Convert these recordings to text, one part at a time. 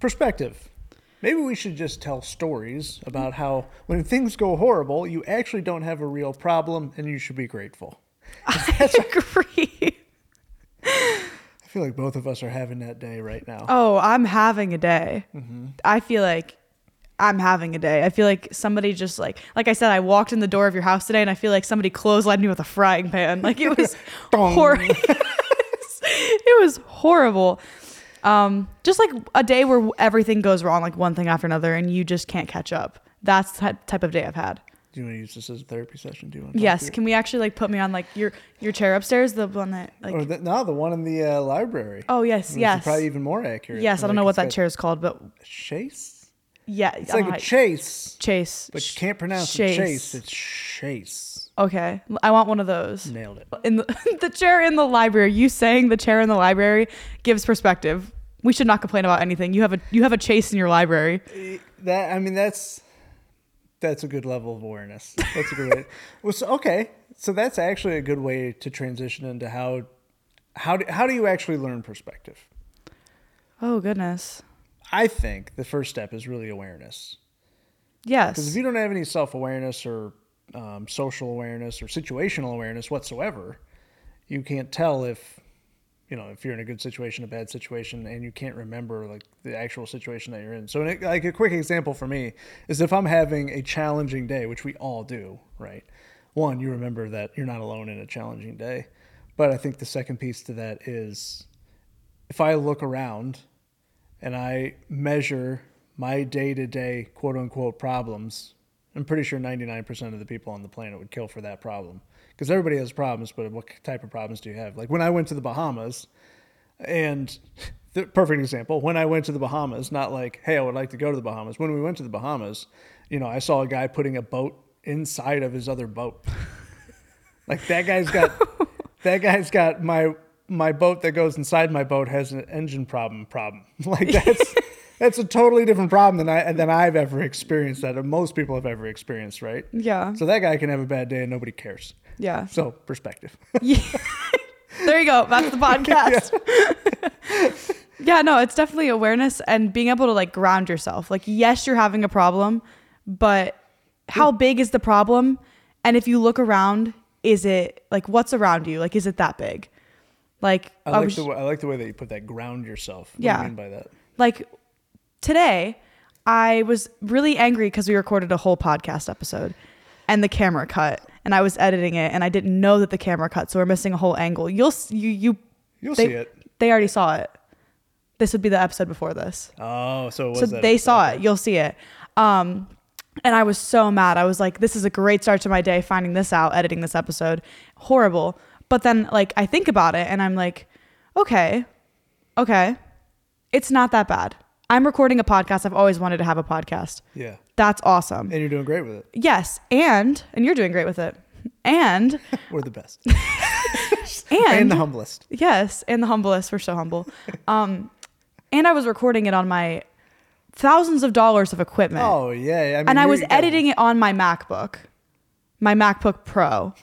perspective. Maybe we should just tell stories about how when things go horrible, you actually don't have a real problem and you should be grateful. I agree. I feel like both of us are having that day right now. Oh, I'm having a day. Mm-hmm. I feel like I'm having a day. I feel like somebody just like like I said, I walked in the door of your house today and I feel like somebody clotheslined me with a frying pan. Like it was horrible. it was horrible. Um, just like a day where everything goes wrong, like one thing after another, and you just can't catch up. That's the type- type of day I've had. Do you want to use this as a therapy session? Do you want to talk Yes. to Can we actually like put me on like your your chair upstairs, the one that like? Or the, no, the one in the uh, library. oh yes, Which is yes, Probably even more accurate. yes. I don't know what that chair is called, but Chase? yeah, It's like a chase, Chase. but you can't pronounce it chase. It's chase. Okay, I want one of those. Nailed it. In the, the chair in the library, you saying the chair in the library gives perspective. We should not complain about anything. You have a you have a chase in your library. Eh, that I mean, that's that's a good level of awareness. That's a good way. Well, so, okay, so that's actually a good way to transition into how how do, how do you actually learn perspective? Oh goodness. I think the first step is really awareness. Yes. Because if you don't have any self awareness or um, social awareness or situational awareness whatsoever, you can't tell if you know if you're in a good situation, a bad situation, and you can't remember like the actual situation that you're in. So, like a quick example for me is if I'm having a challenging day, which we all do, right? One, you remember that you're not alone in a challenging day, but I think the second piece to that is if I look around and I measure my day to day quote unquote problems, I'm pretty sure 99% of the people on the planet would kill for that problem. Because everybody has problems, but what type of problems do you have? Like when I went to the Bahamas, and the perfect example, when I went to the Bahamas, not like, hey, I would like to go to the Bahamas. When we went to the Bahamas, you know, I saw a guy putting a boat inside of his other boat. like that guy's got that guy's got my my boat that goes inside my boat has an engine problem problem. Like that's that's a totally different problem than I than I've ever experienced that most people have ever experienced, right? Yeah. So that guy can have a bad day and nobody cares. Yeah. So perspective. Yeah. there you go. That's the podcast. yeah, no, it's definitely awareness and being able to like ground yourself. Like, yes, you're having a problem, but how big is the problem? And if you look around, is it like what's around you? Like, is it that big? Like, I like was- the way, I like the way that you put that ground yourself. What do Yeah. you mean by that? like today i was really angry because we recorded a whole podcast episode and the camera cut and i was editing it and i didn't know that the camera cut so we're missing a whole angle. You'll you you You'll they, see it. they already saw it. This would be the episode before this. Oh, so it was so they saw it. you'll see it. Um and i was so mad. I was like this is a great start to my day finding this out editing this episode. Horrible. But then like i think about it and i'm like okay okay. It's not that bad i'm recording a podcast i've always wanted to have a podcast Yeah. that's awesome And you're doing great with it. yes and and you're doing great with it and We're the best. and, and the humblest. Yes, and the humblest. We're so humble. Um, and I was recording it on my thousands of dollars of equipment. Oh yeah. I mean, and I was editing it on my MacBook, my MacBook Pro.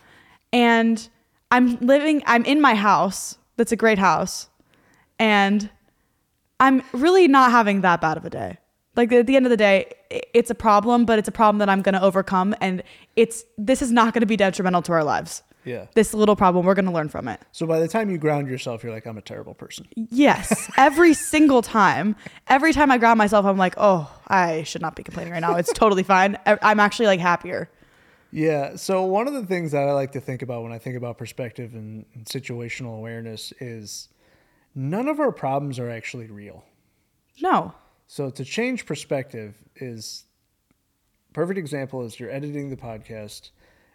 And I'm living, I'm in my house. That's a great house. And I'm really not having that bad of a day. Like at the end of the day, it's a problem, but it's a problem that I'm going to overcome. And it's, this is not going to be detrimental to our lives. Yeah. This little problem, we're going to learn from it. So by the time you ground yourself, you're like, I'm a terrible person. Yes, every single time. Every time I ground myself, I'm like, oh, I should not be complaining right now. It's totally fine. I'm actually like happier. Yeah. So one of the things that I like to think about when I think about perspective and, and situational awareness is none of our problems are actually real. No. So to change perspective is perfect example is you're editing the podcast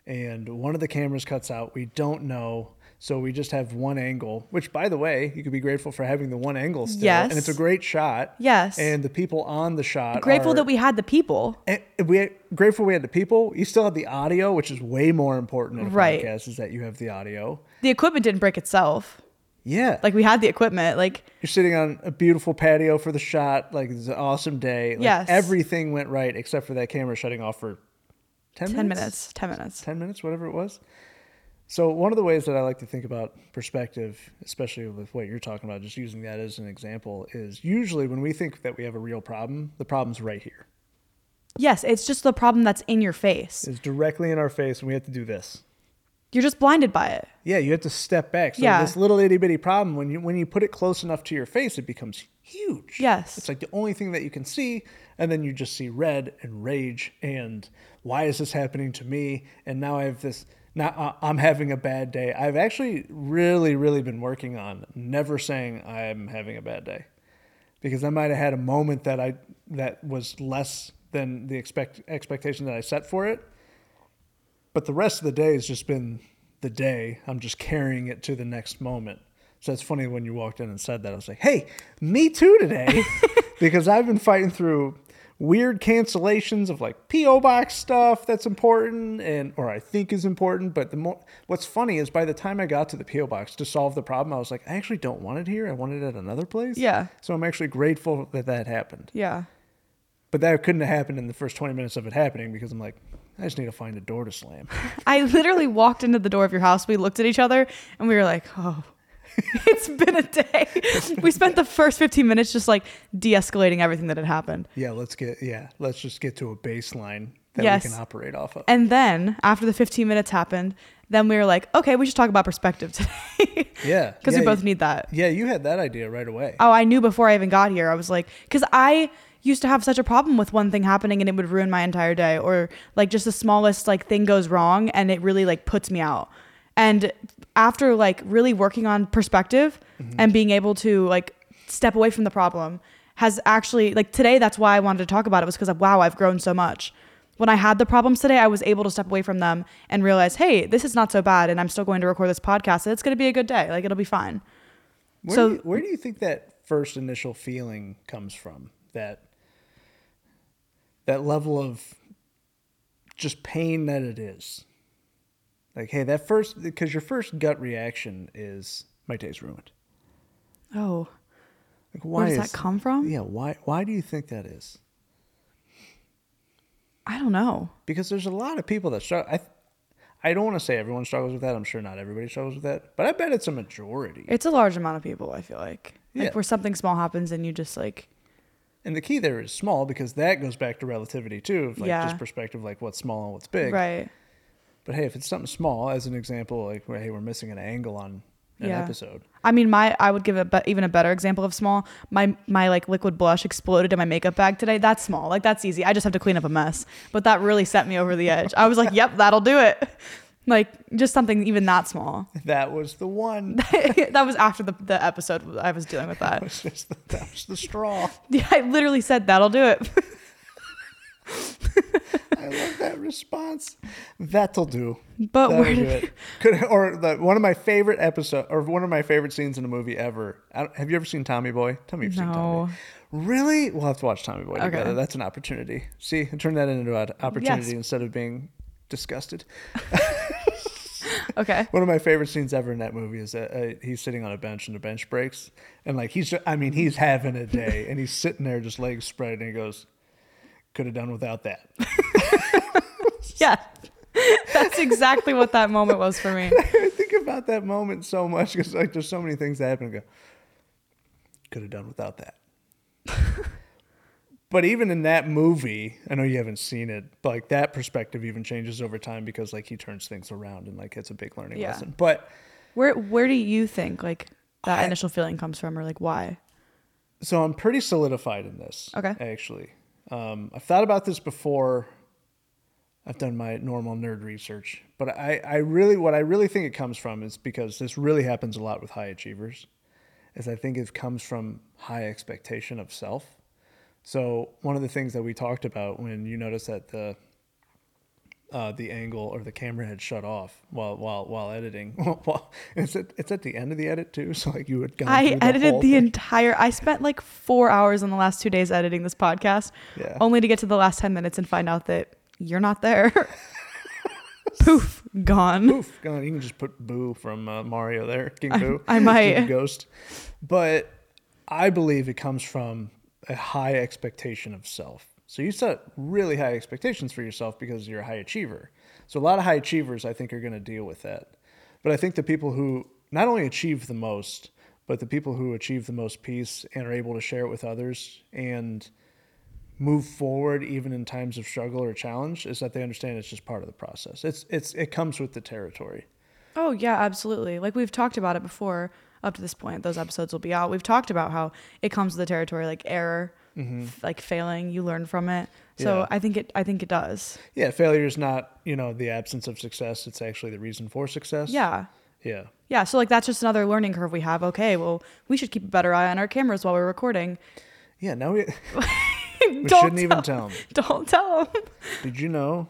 and one of the cameras cuts out. We don't know. So we just have one angle, which by the way, you could be grateful for having the one angle still. Yes. And it's a great shot. Yes. And the people on the shot Grateful are- that we had the people. and we grateful we had the people. You still have the audio, which is way more important in a Right. podcast. Is that you have the audio? The equipment didn't break itself. Yeah, Like we had the equipment. Like you're sitting on a beautiful patio for the shot. Like it's an awesome day. Like, Yes. everything went right except for that camera shutting off for ten, 10 minutes. 10 minutes. ten minutes, whatever it was. So one of the ways that I like to think about perspective, especially with what you're talking about, just using that as an example, is usually when we think that we have a real problem, the problem's right here. Yes, it's just the problem that's in your face. It's directly in our face, and we have to do this. You're just blinded by it. Yeah, you have to step back. So Yeah. this little itty bitty problem, when you when you put it close enough to your face, it becomes huge. Yes. It's like the only thing that you can see, and then you just see red and rage and why is this happening to me? And now I have this. Now uh, I'm having a bad day. I've actually really, really been working on never saying I'm having a bad day, because I might have had a moment that I that was less than the expect expectation that I set for it, but the rest of the day has just been the day. I'm just carrying it to the next moment. So it's funny when you walked in and said that. I was like, hey, me too today. because I've been fighting through weird cancellations of like PO box stuff that's important and or I think is important. But the more what's funny is by the time I got to the PO box to solve the problem, I was like, I actually don't want it here. I want it at another place. Yeah. So I'm actually grateful that that happened. Yeah. But that couldn't have happened in the first 20 minutes of it happening because I'm like, I just need to find a door to slam. I literally walked into the door of your house. We looked at each other and we were like, oh, it's been a day. we spent the first 15 minutes just like de escalating everything that had happened. Yeah, let's get yeah, let's just get to a baseline that Yes. we can operate off of. And then after the 15 minutes happened, then we were like, okay, we should talk about perspective today. Yeah, Because yeah, we both you- need that. Yeah, you had that idea right away. Oh, I knew before I even got here. I was like, because I used to have such a problem with one thing happening and it would ruin my entire day, or like just the smallest like thing goes wrong and it really like puts me out. And after like really working on perspective mm-hmm. and being able to like step away from the problem has actually like today that's why I wanted to talk about it was because of wow, I've grown so much. When I had the problems today, I was able to step away from them and realize, hey, this is not so bad, and I'm still going to record this podcast. And it's going to be a good day. Like it'll be fine. Where, so- do you, where do you think that first initial feeling comes from? That that level of just pain that it is. Like, hey, that first because your first gut reaction is my day's ruined. Oh, Like, why where does is, that come from? Yeah, why why do you think that is? I don't know. because there's a lot of people that struggle. I, I don't want to say everyone struggles with that. I'm sure not everybody struggles with that, but I bet it's a majority. It's a large amount of people, I feel like. Like Yeah. where something small happens and you just like And the key there is small because that goes back to relativity too, of like Yeah. just perspective, like what's small and what's big. right. But hey, if it's something small, as an example, like where, hey, we're missing an angle on an Yeah. episode. I mean, my I would give a be- even a better example of small. My my like liquid blush exploded in my makeup bag today. That's small. Like that's easy. I just have to clean up a mess. But that really set me over the edge. I was like, "Yep, that'll do it." Like just something even that small. That was the one. that was after the, the episode I was dealing with that. that, was just the, that was the straw. Yeah, I literally said that'll do it. I love that response. That'll do. But That'll where do did it. Could, or the, one of my favorite episode, or one of my favorite scenes in a movie ever. I have you ever seen Tommy Boy? Tell me you've seen Tommy. Really? We'll have to watch Tommy Boy Okay. together. That's an opportunity. See, turn that into an opportunity Yes. instead of being disgusted. Okay. One of my favorite scenes ever in that movie is that uh, he's sitting on a bench and the bench breaks, and like he's, ju- I mean, he's having a day, and he's sitting there just legs spread, and he goes, "Could have done without that." Yeah. That's exactly what that moment was for me. I think about that moment so much because like there's so many things that happen. And go, could have done without that. But even in that movie, I know you haven't seen it, but like that perspective even changes over time because like he turns things around and like it's a big learning Yeah. lesson. But Where where do you think like that I- initial feeling comes from or like why? so I'm pretty solidified in this. Okay. Actually, um, I've thought about this before. I've done my normal nerd research, but I, I really, what I really think it comes from is because this really happens a lot with high achievers, is I think it comes from high expectation of self. So one of the things that we talked about when you noticed that the uh, the angle or the camera had shut off while while while editing, well, it's at it's at the end of the edit too. So like you had gone. I the edited the thing. entire I spent like 4 hours in the last 2 days editing this podcast Yeah. only to get to the last 10 minutes and find out that you're not there. Poof, gone. Poof, gone. You can just put Boo from uh, Mario there, King Boo. I might. King Ghost. But I believe it comes from a high expectation of self. So you set really high expectations for yourself because you're a high achiever. So a lot of high achievers, I think, are going to deal with that. But I think the people who not only achieve the most, but the people who achieve the most peace and are able to share it with others and move forward even in times of struggle or challenge is that they understand it's just part of the process. It's it's it comes with the territory. Oh yeah, absolutely. Like we've talked about it before. Up to this point, those episodes will be out. We've talked about how it comes with the territory, like error, mm-hmm. f- like failing. You learn from it. So Yeah. I think it. I think it does. Yeah, failure is not, you know, the absence of success. It's actually the reason for success. Yeah. Yeah. Yeah. So like that's just another learning curve we have. Okay. Well, we should keep a better eye on our cameras while we're recording. Yeah, now we, we Don't shouldn't even tell them. Don't tell them. Did you know?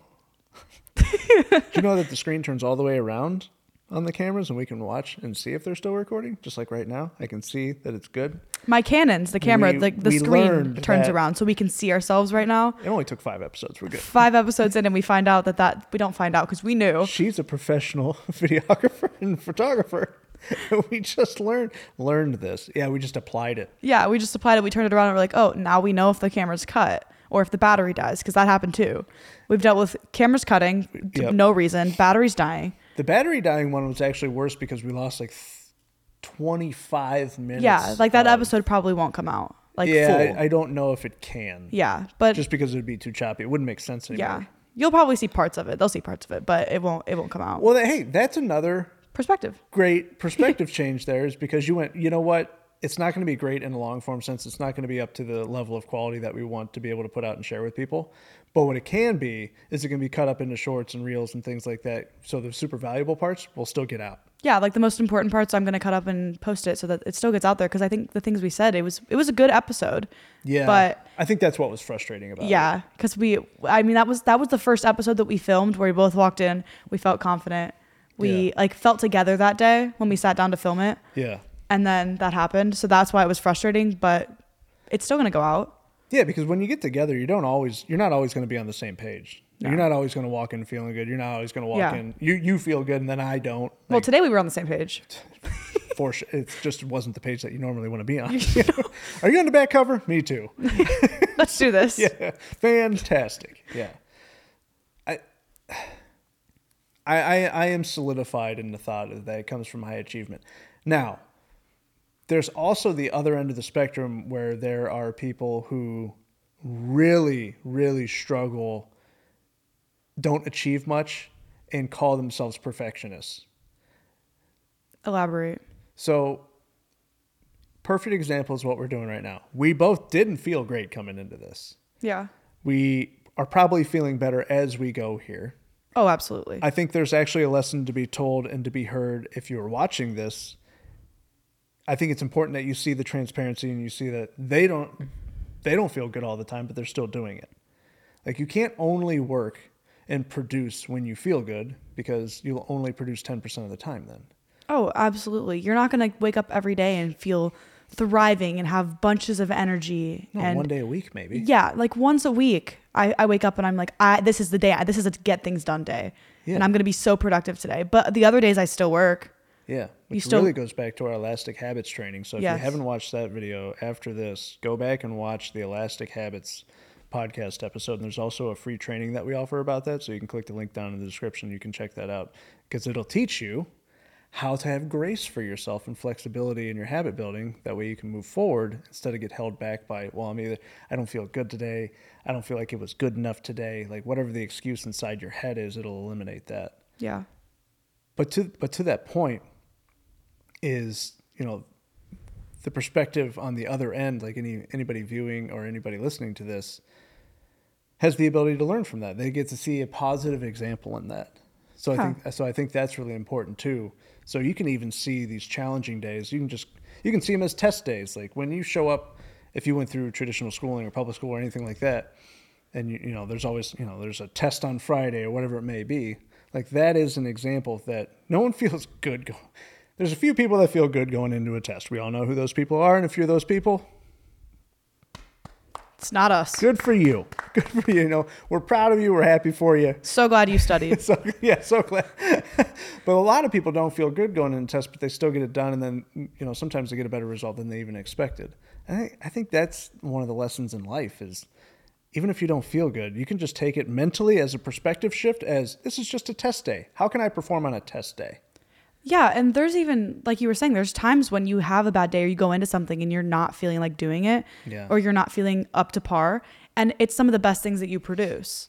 Did you know that the screen turns all the way around on the cameras and we can watch and see if they're still recording? Just like right now, I can see that it's good. My Canons, the camera, We- like the screen turns around so we can see ourselves right now. It only took five episodes. We're good. Five episodes in, and we find out that that we don't find out because we knew. She's a professional videographer and photographer. we just learned learned this. Yeah, we just applied it. Yeah, we just applied it. We turned it around and we're like, oh, now we know if the camera's cut or if the battery dies because that happened too. We've dealt with cameras cutting, Yep. no reason, batteries dying. The battery dying one was actually worse because we lost like th- 25 minutes. yeah, like that of- episode probably won't come out. Like yeah. I, I don't know if it can. yeah, but Just because it would be too choppy. It wouldn't make sense anymore. yeah, you'll probably see parts of it. They'll see parts of it, but it won't. It won't come out. Well, hey, that's another Perspective. great perspective change there is because you went, you know what? It's not going to be great in a long form sense. It's not going to be up to the level of quality that we want to be able to put out and share with people. But what it can be is it can be cut up into shorts and reels and things like that. So the super valuable parts will still get out. Yeah, like the most important parts, I'm gonna cut up and post it so that it still gets out there. Because I think the things we said, it was it was a good episode. Yeah. But I think that's what was frustrating about it. Yeah, because we, I mean, that was that was the first episode that we filmed where we both walked in. We felt confident. We Yeah. like felt together that day when we sat down to film it, Yeah. And then that happened. So that's why it was frustrating, but it's still gonna go out. Yeah, because when you get together, you don't always you're not always going to be on the same page. No. You're not always going to walk in feeling good. You're not always going to walk Yeah. in you you feel good and then I don't. well, today we were on the same page. for sure, it just wasn't the page that you normally want to be on. Are you on the back cover? Me too. Let's do this. Yeah, fantastic. Yeah, I, I, I, I am solidified in the thought that it comes from high achievement. Now, there's also the other end of the spectrum where there are people who really, really struggle, don't achieve much, and call themselves perfectionists. Elaborate. So, perfect example is what we're doing right now. We both didn't feel great coming into this. Yeah. We are probably feeling better as we go here. Oh, absolutely. I think there's actually a lesson to be told and to be heard if you're watching this. I think it's important that you see the transparency and you see that they don't they don't feel good all the time, but they're still doing it. Like you can't only work and produce when you feel good because you'll only produce 10% of the time then. Oh, absolutely. You're not going to wake up every day and feel thriving and have bunches of energy. No, and one day a week maybe. yeah, like once a week, I, I wake up and I'm like, I this is the day. This is a get things done day, Yeah. and I'm going to be so productive today. But the other days, I still work. Yeah, which still- really goes back to our elastic habits training. So if Yes. you haven't watched that video after this, go back and watch the elastic habits podcast episode. And there's also a free training that we offer about that. So you can click the link down in the description. You can check that out because it'll teach you how to have grace for yourself and flexibility in your habit building. That way you can move forward instead of get held back by, well, I'm either, I don't feel good today. I don't feel like it was good enough today. Like whatever the excuse inside your head is, it'll eliminate that Yeah. but to but to that point is you know the perspective on the other end like any anybody viewing or anybody listening to this has the ability to learn from that. They get to see a positive example in that. So Huh. i think so i think that's really important too. So you can even see these challenging days. You can just you can see them as test days. Like when you show up if you went through traditional schooling or public school or anything like that and you, you know there's always you know there's a test on friday or whatever it may be like that is an example that no one feels good go- there's a few people that feel good going into a test. We all know who those people are and a few of those people It's not us. good for you. Good for you you know. We're proud of you. We're happy for you. So glad you studied. so yeah so glad. But a lot of people don't feel good going into a test but they still get it done and then you know sometimes they get a better result than they even expected. And I, I think that's one of the lessons in life is even if you don't feel good you can just take it mentally as a perspective shift as this is just a test day. How can i perform on a test day Yeah, and there's even like you were saying, there's times when you have a bad day or you go into something and you're not feeling like doing it, Yeah. or you're not feeling up to par, and it's some of the best things that you produce.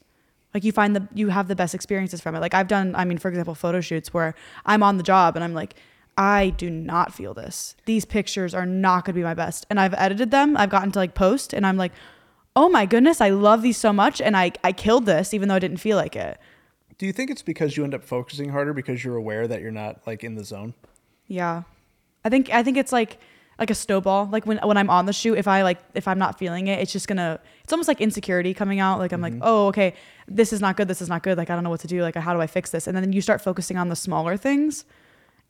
Like you find the you have the best experiences from it. Like I've done, I mean, for example, photo shoots where I'm on the job and I'm like, I do not feel this. These pictures are not going to be my best, and I've edited them. I've gotten to like post, and I'm like, oh my goodness, I love these so much, and I I killed this even though I didn't feel like it. Do you think it's because you end up focusing harder because you're aware that you're not like in the zone? Yeah. I think I think it's like like a snowball. Like when when I'm on the shoot, if I like if I'm not feeling it, it's just gonna it's almost like insecurity coming out. Like I'm like, mm-hmm. oh, okay, this is not good, this is not good. Like I don't know what to do. Like how do I fix this? And then you start focusing on the smaller things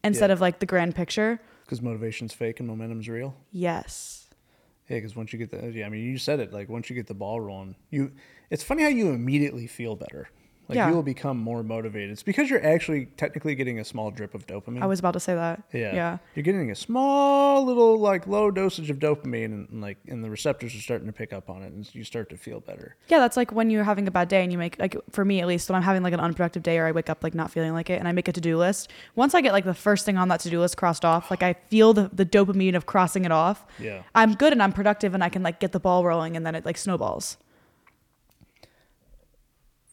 instead Yeah. of like the grand picture. Because motivation's fake and momentum's real. Yes. Yeah, because once you get the yeah, I mean, you said it like once you get the ball rolling, you. It's funny how you immediately feel better. Like Yeah. you will become more motivated. It's because you're actually technically getting a small drip of dopamine. I was about to say that. yeah, Yeah. You're getting a small little like low dosage of dopamine, and, and like and the receptors are starting to pick up on it, and you start to feel better. Yeah, that's like when you're having a bad day and you make like for me at least when I'm having like an unproductive day or I wake up like not feeling like it and I make a to-do list. Once I get like the first thing on that to-do list crossed off, like I feel the, the dopamine of crossing it off. Yeah. I'm good and I'm productive and I can like get the ball rolling and then it like snowballs.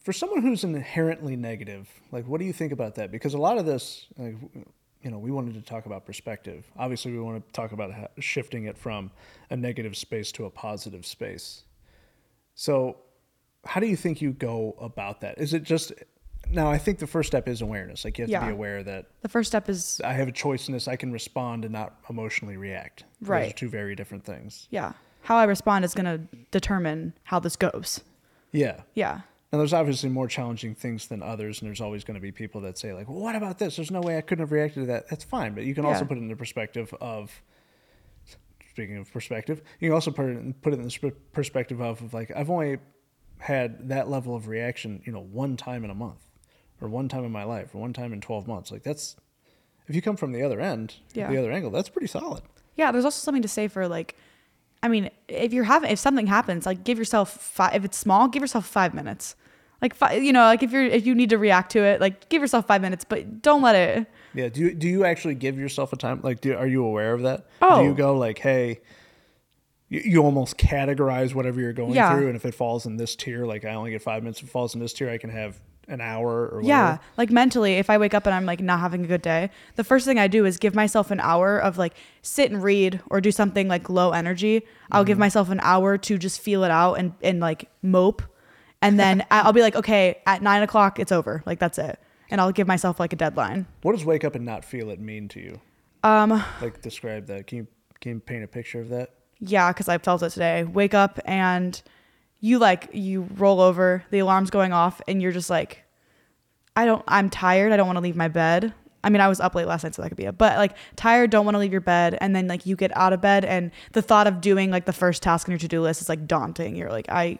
For someone who's inherently negative, like what do you think about that? Because a lot of this, like, you know, we wanted to talk about perspective. Obviously, we want to talk about shifting it from a negative space to a positive space. So, how do you think you go about that? Is it just now? I think the first step is awareness. Like you have to be aware that The first step is I have a choice in this. I can respond and not emotionally react. Right, Those are two very different things. yeah, how I respond is going to determine how this goes. Yeah. Yeah. And there's obviously more challenging things than others, and there's always going to be people that say like, "Well, what about this? There's no way I couldn't have reacted to that." That's fine, but you can also put it in the perspective of. Speaking of perspective, you can also put it in, put it in the perspective of, of like I've only had that level of reaction, you know, one time in a month, or one time in my life, or one time in twelve months. Like that's if you come from the other end, Yeah. the other angle, that's pretty solid. Yeah, there's also something to say for like, I mean, if you're having, if something happens, like give yourself five, if it's small, give yourself five minutes. Like, five, you know, like if you're, if you need to react to it, like give yourself five minutes, but don't let it, Yeah. Do you do you actually give yourself a time? Like, do, are you aware of that? Oh. Do you oh. go like, hey, you, you almost categorize whatever you're going Yeah. through, and if it falls in this tier, like I only get five minutes. If it falls in this tier, I can have an hour or whatever. yeah. Like mentally, if I wake up and I'm like not having a good day, the first thing I do is give myself an hour of like sit and read or do something like low energy. I'll give myself an hour to just feel it out and, and like mope. And then I'll be like, okay, at nine o'clock, it's over. Like that's it. And I'll give myself like a deadline. What does wake up and not feel it mean to you? Um, Like, describe that. Can you can you paint a picture of that? Yeah, because I felt it today. Wake up and you like you roll over, the alarm's going off, and you're just like, I don't. I'm tired. I don't want to leave my bed. I mean, I was up late last night, so that could be it. But like tired, don't want to leave your bed, and then like you get out of bed, and the thought of doing like the first task on your to do list is like daunting. You're like, I,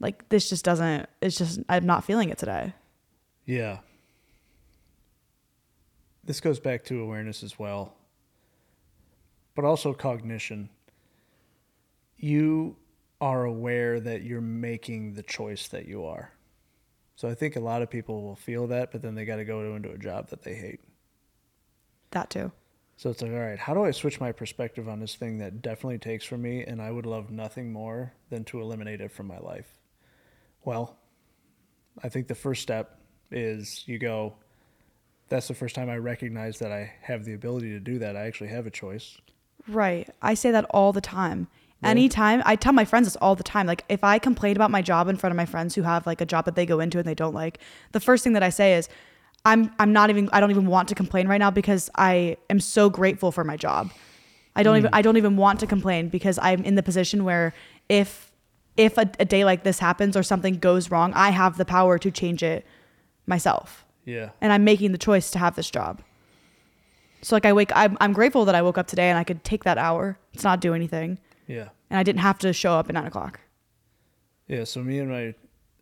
like this just doesn't. It's just I'm not feeling it today. Yeah. This goes back to awareness as well, but also cognition. You are aware that you're making the choice that you are. So I think a lot of people will feel that, but then they got to go into a job that they hate. That too. So it's like, all right, how do I switch my perspective on this thing that definitely takes from me and I would love nothing more than to eliminate it from my life? Well, I think the first step is you go, that's the first time I recognize that I have the ability to do that. I actually have a choice. Right. I say that all the time. Anytime I tell my friends this all the time. Like if I complain about my job in front of my friends who have like a job that they go into and they don't like, the first thing that I say is I'm I'm not even I don't even want to complain right now because I am so grateful for my job. I don't even hmm. I don't even want to complain because I'm in the position where if if a, a day like this happens or something goes wrong, I have the power to change it myself Yeah. and I'm making the choice to have this job. So like I wake, I'm, I'm grateful that I woke up today and I could take that hour to not do anything, Yeah. and I didn't have to show up at nine o'clock. Yeah. So me and my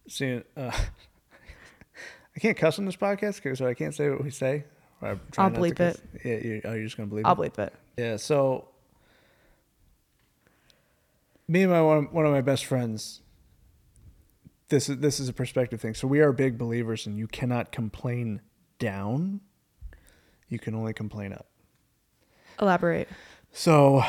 seeing, uh, I can't cuss on this podcast, 'cause- so I can't say what we say. I'll bleep it. Yeah. You, oh, you're just gonna it. I'll it? bleep it. Yeah, so me and my one, one of my best friends this is this is a perspective thing. So we are big believers and you cannot complain down. you can only complain up. Elaborate. So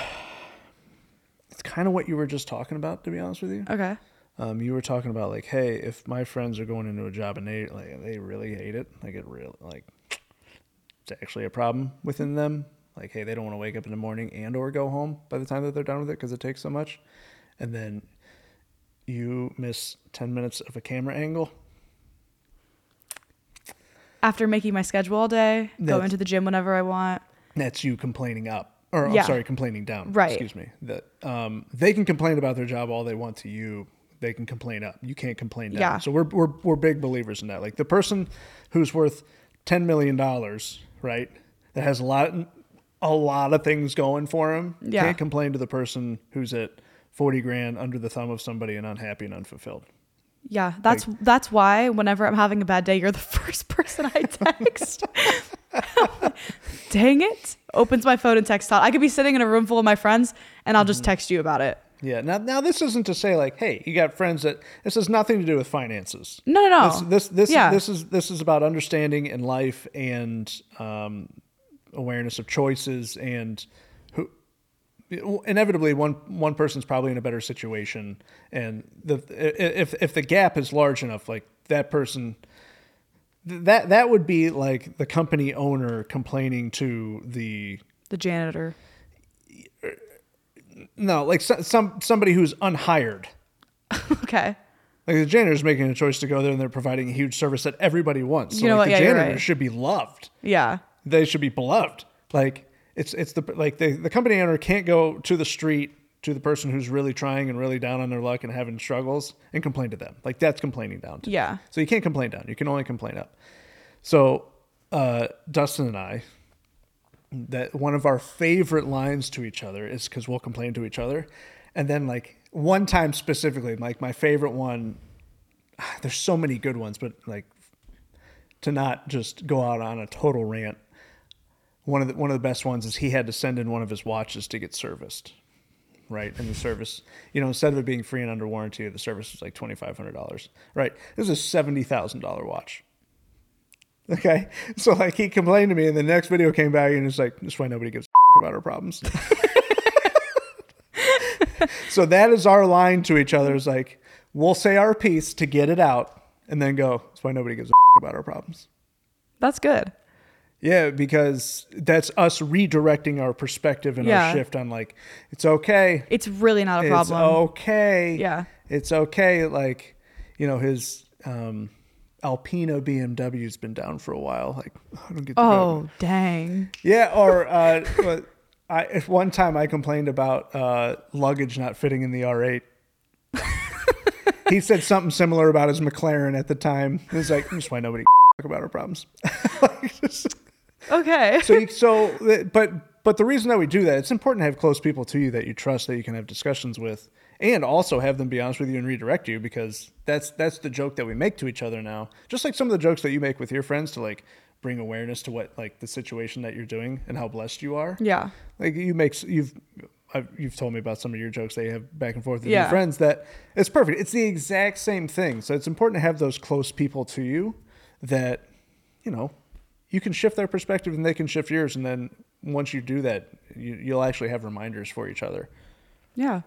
it's kind of what you were just talking about, to be honest with you. Okay. Um, you were talking about like, hey, if my friends are going into a job and they like they really hate it, like it real like it's actually a problem within them. Like, hey, they don't want to wake up in the morning and or go home by the time that they're done with it because it takes so much. And then you miss ten minutes of a camera angle. After making my schedule all day, That's- going to the gym whenever I want. That's you complaining up, or Yeah. I'm sorry, complaining down. Right. Excuse me. That um, they can complain about their job all they want to you. They can complain up. You can't complain down. Yeah. So we're we're we're big believers in that. Like the person who's worth ten million dollars, right? That has a lot a lot of things going for him. Yeah. Can't complain to the person who's at forty grand under the thumb of somebody and unhappy and unfulfilled. Yeah, that's that's why whenever I'm having a bad day, you're the first person I text. Dang it! Opens my phone and texts Todd. I could be sitting in a room full of my friends, and I'll Mm-hmm. just text you about it. Yeah. Now, now this isn't to say like, hey, you got friends that this has nothing to do with finances. No, no, no. This this this, Yeah. this is this is about understanding in life and um, awareness of choices and who inevitably one one person's probably in a better situation and the if if the gap is large enough like that person that that would be like the company owner complaining to the The janitor. no like so, some somebody who's unhired okay. Like the janitor's making a choice to go there and they're providing a huge service that everybody wants. So You know like what? the Yeah, janitor right. should be loved. Yeah. They should be beloved. Like it's it's the like the, the company owner can't go to the street to the person who's really trying and really down on their luck and having struggles and complain to them. Like that's complaining down. To Yeah. So you can't complain down. You can only complain up. So uh, Dustin and I, that one of our favorite lines to each other is because we'll complain to each other, and then like one time specifically, like my favorite one. There's so many good ones, but like to not just go out on a total rant. One of the one of the best ones is he had to send in one of his watches to get serviced right? And the service, you know, instead of it being free and under warranty, the service was like twenty five hundred dollars, right? This is a seventy thousand dollar watch. Okay, so like he complained to me, and the next video came back, and it's like, that's why nobody gives about our problems." so that is our line to each other: is like, we'll say our piece to get it out, and then go. That's why nobody gives a about our problems. That's good. Yeah, because that's us redirecting our perspective and Yeah. our shift on like, it's okay. It's really not a It's problem. It's okay. Yeah. It's okay. Like, you know, his um, Alpina BMW's been down for a while. Like, I don't get the Oh, dang. Yeah. Or uh, I, if one time I complained about uh, luggage not fitting in the R8. he said something similar about his McLaren at the time. He's like, that's why nobody talk about our problems. Like, just- Okay. so you, so but but the reason that we do that it's important to have close people to you that you trust that you can have discussions with and also have them be honest with you and redirect you because that's that's the joke that we make to each other now just like some of the jokes that you make with your friends to like bring awareness to what like the situation that you're doing and how blessed you are yeah. like you make you've I've, you've told me about some of your jokes that you have back and forth with Yeah. your friends that it's perfect it's the exact same thing so it's important to have those close people to you that you know you can shift their perspective and they can shift yours and then once you do that you, you'll actually have reminders for each other Yeah.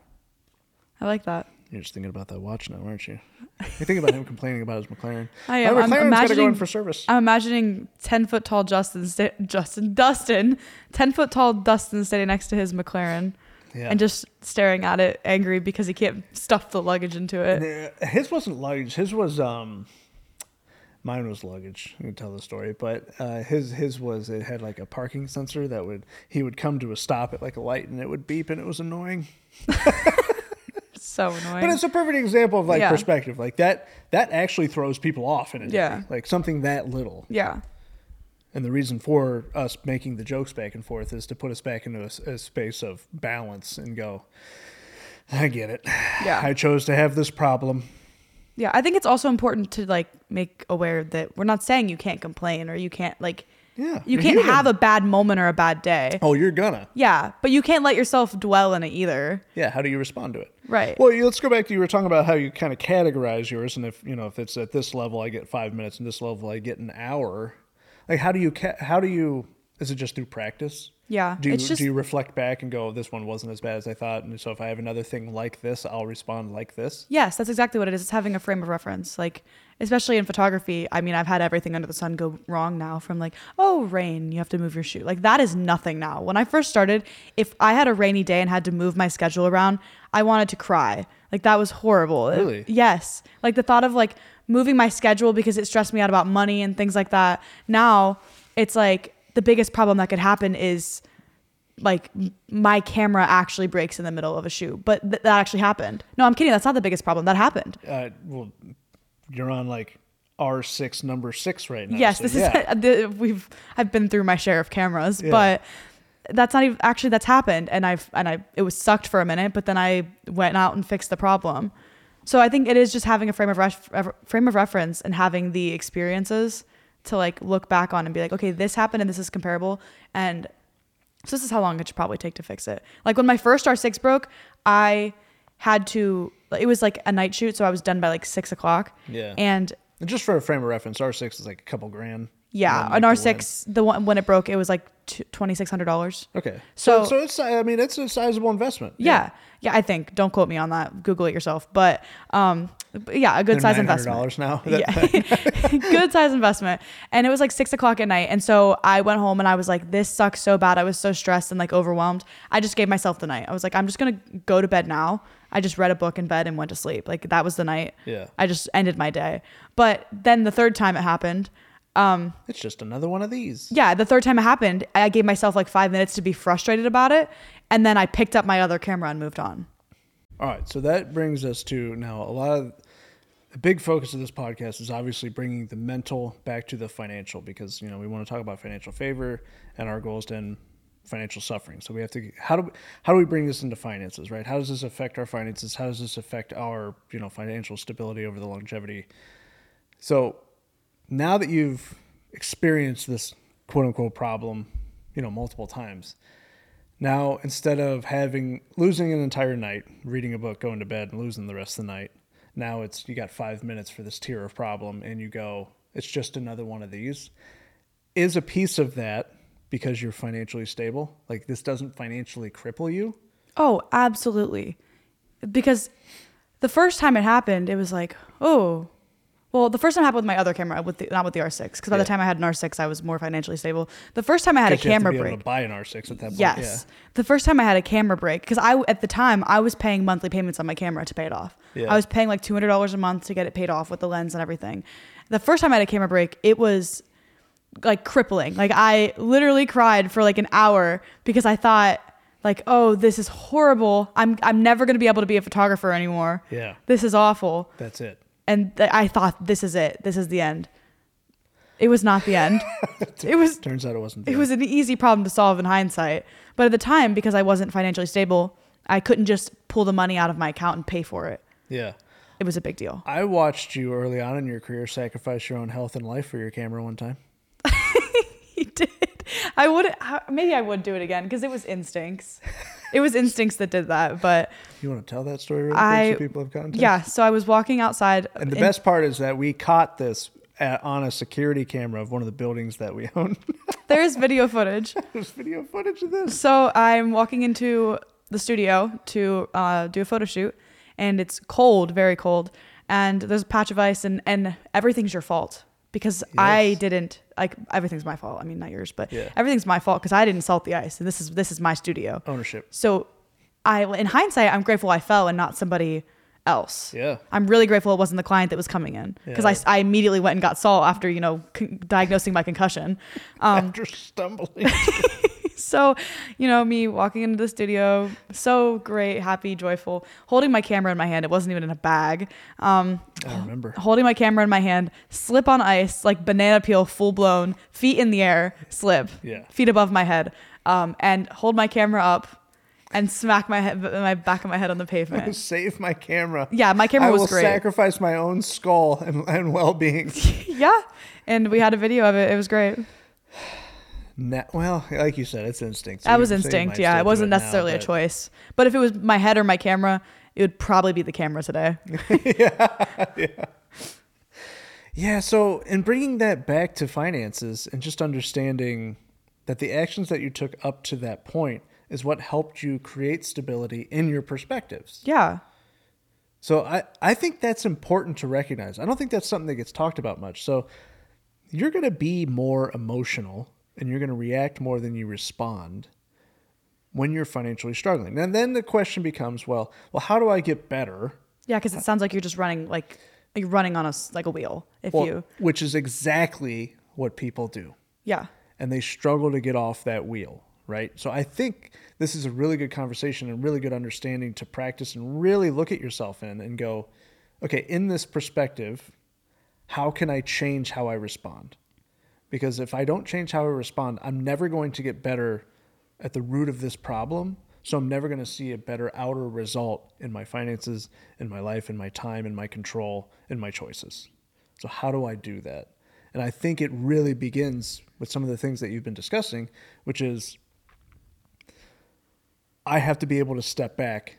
I like that. you're just thinking about that watch now aren't you you're thinking about him complaining about his mclaren I am. I'm to go imagining- for service I'm imagining 10 foot tall Justin, sta- Justin, Dustin, 10 foot tall Dustin standing next to his McLaren yeah and just staring at it angry because he can't stuff the luggage into it. His wasn't luggage. His was um, mine was luggage. I can tell the story, but uh, his his was it had like a parking sensor that would he would come to a stop at like a light and it would beep and it was annoying. So annoying. But it's a perfect example of like Yeah. perspective. Like that that actually throws people off in a day. Yeah. Like something that little. yeah. And the reason for us making the jokes back and forth is to put us back into a space of balance and go. I get it. Yeah. I chose to have this problem. Yeah. I think it's also important to like make aware that we're not saying you can't complain or you can't like, Yeah. you can't human. have a bad moment or a bad day. Oh, you're gonna. Yeah. But you can't let yourself dwell in it either. Yeah, how do you respond to it? Right. Well, let's go back to you were talking about how you kind of categorize yours, and if you know if it's at this level, I get five minutes, and this level, I get an hour. Like, how do you ca- how do you is it just through practice? Yeah, Do you, just do you reflect back and go, oh, this one wasn't as bad as I thought, and so if I have another thing like this, I'll respond like this? Yes, that's exactly what it is. It's having a frame of reference. Like, especially in photography, I mean, I've had everything under the sun go wrong now from like, oh, rain, you have to move your shoot. Like, that is nothing now. When I first started, if I had a rainy day and had to move my schedule around, I wanted to cry. Like, that was horrible. Really? yes. Like, the thought of like moving my schedule because it stressed me out about money and things like that. Now, it's like the biggest problem that could happen is like my camera actually breaks in the middle of a shoot but th- that actually happened no i'm kidding that's not the biggest problem that happened Uh, well, you're on like R6 number six right now. yes so this yeah. is the, we've i've been through my share of cameras Yeah. but that's not even actually that's happened and i've and i it was sucked for a minute but then i went out and fixed the problem so i think it is just having a frame of ref, frame of reference and having the experiences to like look back on and be like okay this happened and this is comparable and so this is how long it should probably take to fix it like when my first r6 broke i had to it was like a night shoot so i was done by like six o'clock Yeah. and And just for a frame of reference, R6 is like a couple grand. yeah, And an then, like, the R6, the one when it broke, it was like twenty six hundred dollars. Okay. So, So- so it's, I mean, it's a sizable investment. Yeah. yeah, I think. Don't quote me on that. Google it yourself. But um, but yeah, a good They're size investment. $900 now. Yeah, good size investment. And it was like six o'clock at night, and so I went home and I was like, "This sucks so bad." I was so stressed and like overwhelmed. I just gave myself the night. I was like, "I'm just gonna go to bed now." I just read a book in bed and went to sleep. Like that was the night. Yeah. I just ended my day. But then the third time it happened, um, It's just another one of these. yeah, the third time it happened, I gave myself like five minutes to be frustrated about it. And then I picked up my other camera and moved on. All right, so that brings us to now a lot of the big focus of this podcast is obviously bringing the mental back to the financial because you know we want to talk about financial favor and our goal is to end financial suffering. So we have to how do how do we bring this into finances, right? How does this affect our finances? How does this affect our you know financial stability over the longevity? So now that you've experienced this quote unquote problem, you know, multiple times, now instead of having losing an entire night, reading a book, going to bed, and losing the rest of the night, now it's you got five minutes for this tier of problem, and you go, it's just another one of these. Is a piece of that because you're financially stable? Like this doesn't financially cripple you? Oh, absolutely. Because the first time it happened, it was like, oh, well, the first time happened with my other camera, with the, not with the R6. Because by Yeah. the time I had an R6, I was more financially stable. The first time I had a Guess you have to camera be able break. to buy an R6 at that point. Yes. The first time I had a camera break, because I at the time I was paying monthly payments on my camera to pay it off. Yeah. I was paying like two hundred dollars a month to get it paid off with the lens and everything. The first time I had a camera break, it was like crippling. Like I literally cried for like an hour because I thought like, oh, this is horrible. I'm I'm never gonna be able to be a photographer anymore. Yeah. This is awful. That's it. And th- I thought this is it. This is the end. It was not the end. it was Turns out it wasn't. it the was an easy problem to solve in hindsight. But at the time, because I wasn't financially stable, I couldn't just pull the money out of my account and pay for it. Yeah. It was a big deal. I watched you early on in your career sacrifice your own health and life for your camera one time. I would maybe I would do it again because it was instincts. It was instincts that did that. But You want to tell that story really quick I so people have context? yeah, so I was walking outside. And the in- best part is that we caught this at, on a security camera of one of the buildings that we own. there is video footage. There's video footage of this. So I'm walking into the studio to uh, do a photo shoot, and it's cold, very cold, and there's a patch of ice, and and everything's your fault because I didn't like everything's my fault. I mean, not yours, but Yeah. everything's my fault because I didn't salt the ice, and this is this is my studio. Ownership. So I, in hindsight, I'm grateful I fell and not somebody else. Yeah. I'm really grateful it wasn't the client that was coming in because Yeah. I, I immediately went and got salt after you know con- diagnosing my concussion. Um, After stumbling. so, you know, me walking into the studio, so great, happy, joyful, holding my camera in my hand. It wasn't even in a bag. Um, I remember. holding my camera in my hand, slip on ice, like banana peel, full blown, feet in the air, slip, Yeah. feet above my head, um, and hold my camera up and smack my head, my back of my head on the pavement. Save my camera. Yeah, my camera I was will great. sacrifice my own skull and, and well-being. yeah, and we had a video of it. It was great. Well, like you said, it's instinct. So That was instinct. Yeah, it wasn't now, necessarily a but- choice. But if it was my head or my camera, it would probably be the camera today. Yeah. Yeah. So, in bringing that back to finances and just understanding, that the actions that you took up to that point is what helped you create stability in your perspectives. Yeah. So I, I think that's important to recognize. I don't think that's something that gets talked about much. So you're going to be more emotional and you're going to react more than you respond when you're financially struggling. And then the question becomes, well, well, how do I get better? Yeah, because it sounds like you're just running like you're running on a like a wheel. If Well, you, which is exactly what people do. yeah, and they struggle to get off that wheel, right? So I think this is a really good conversation and really good understanding to practice and really look at yourself in and go, okay, in this perspective, how can I change how I respond? Because if I don't change how I respond, I'm never going to get better at the root of this problem. So I'm never going to see a better outer result in my finances, in my life, in my time, in my control, in my choices. So how do I do that? And I think it really begins with some of the things that you've been discussing, which is I have to be able to step back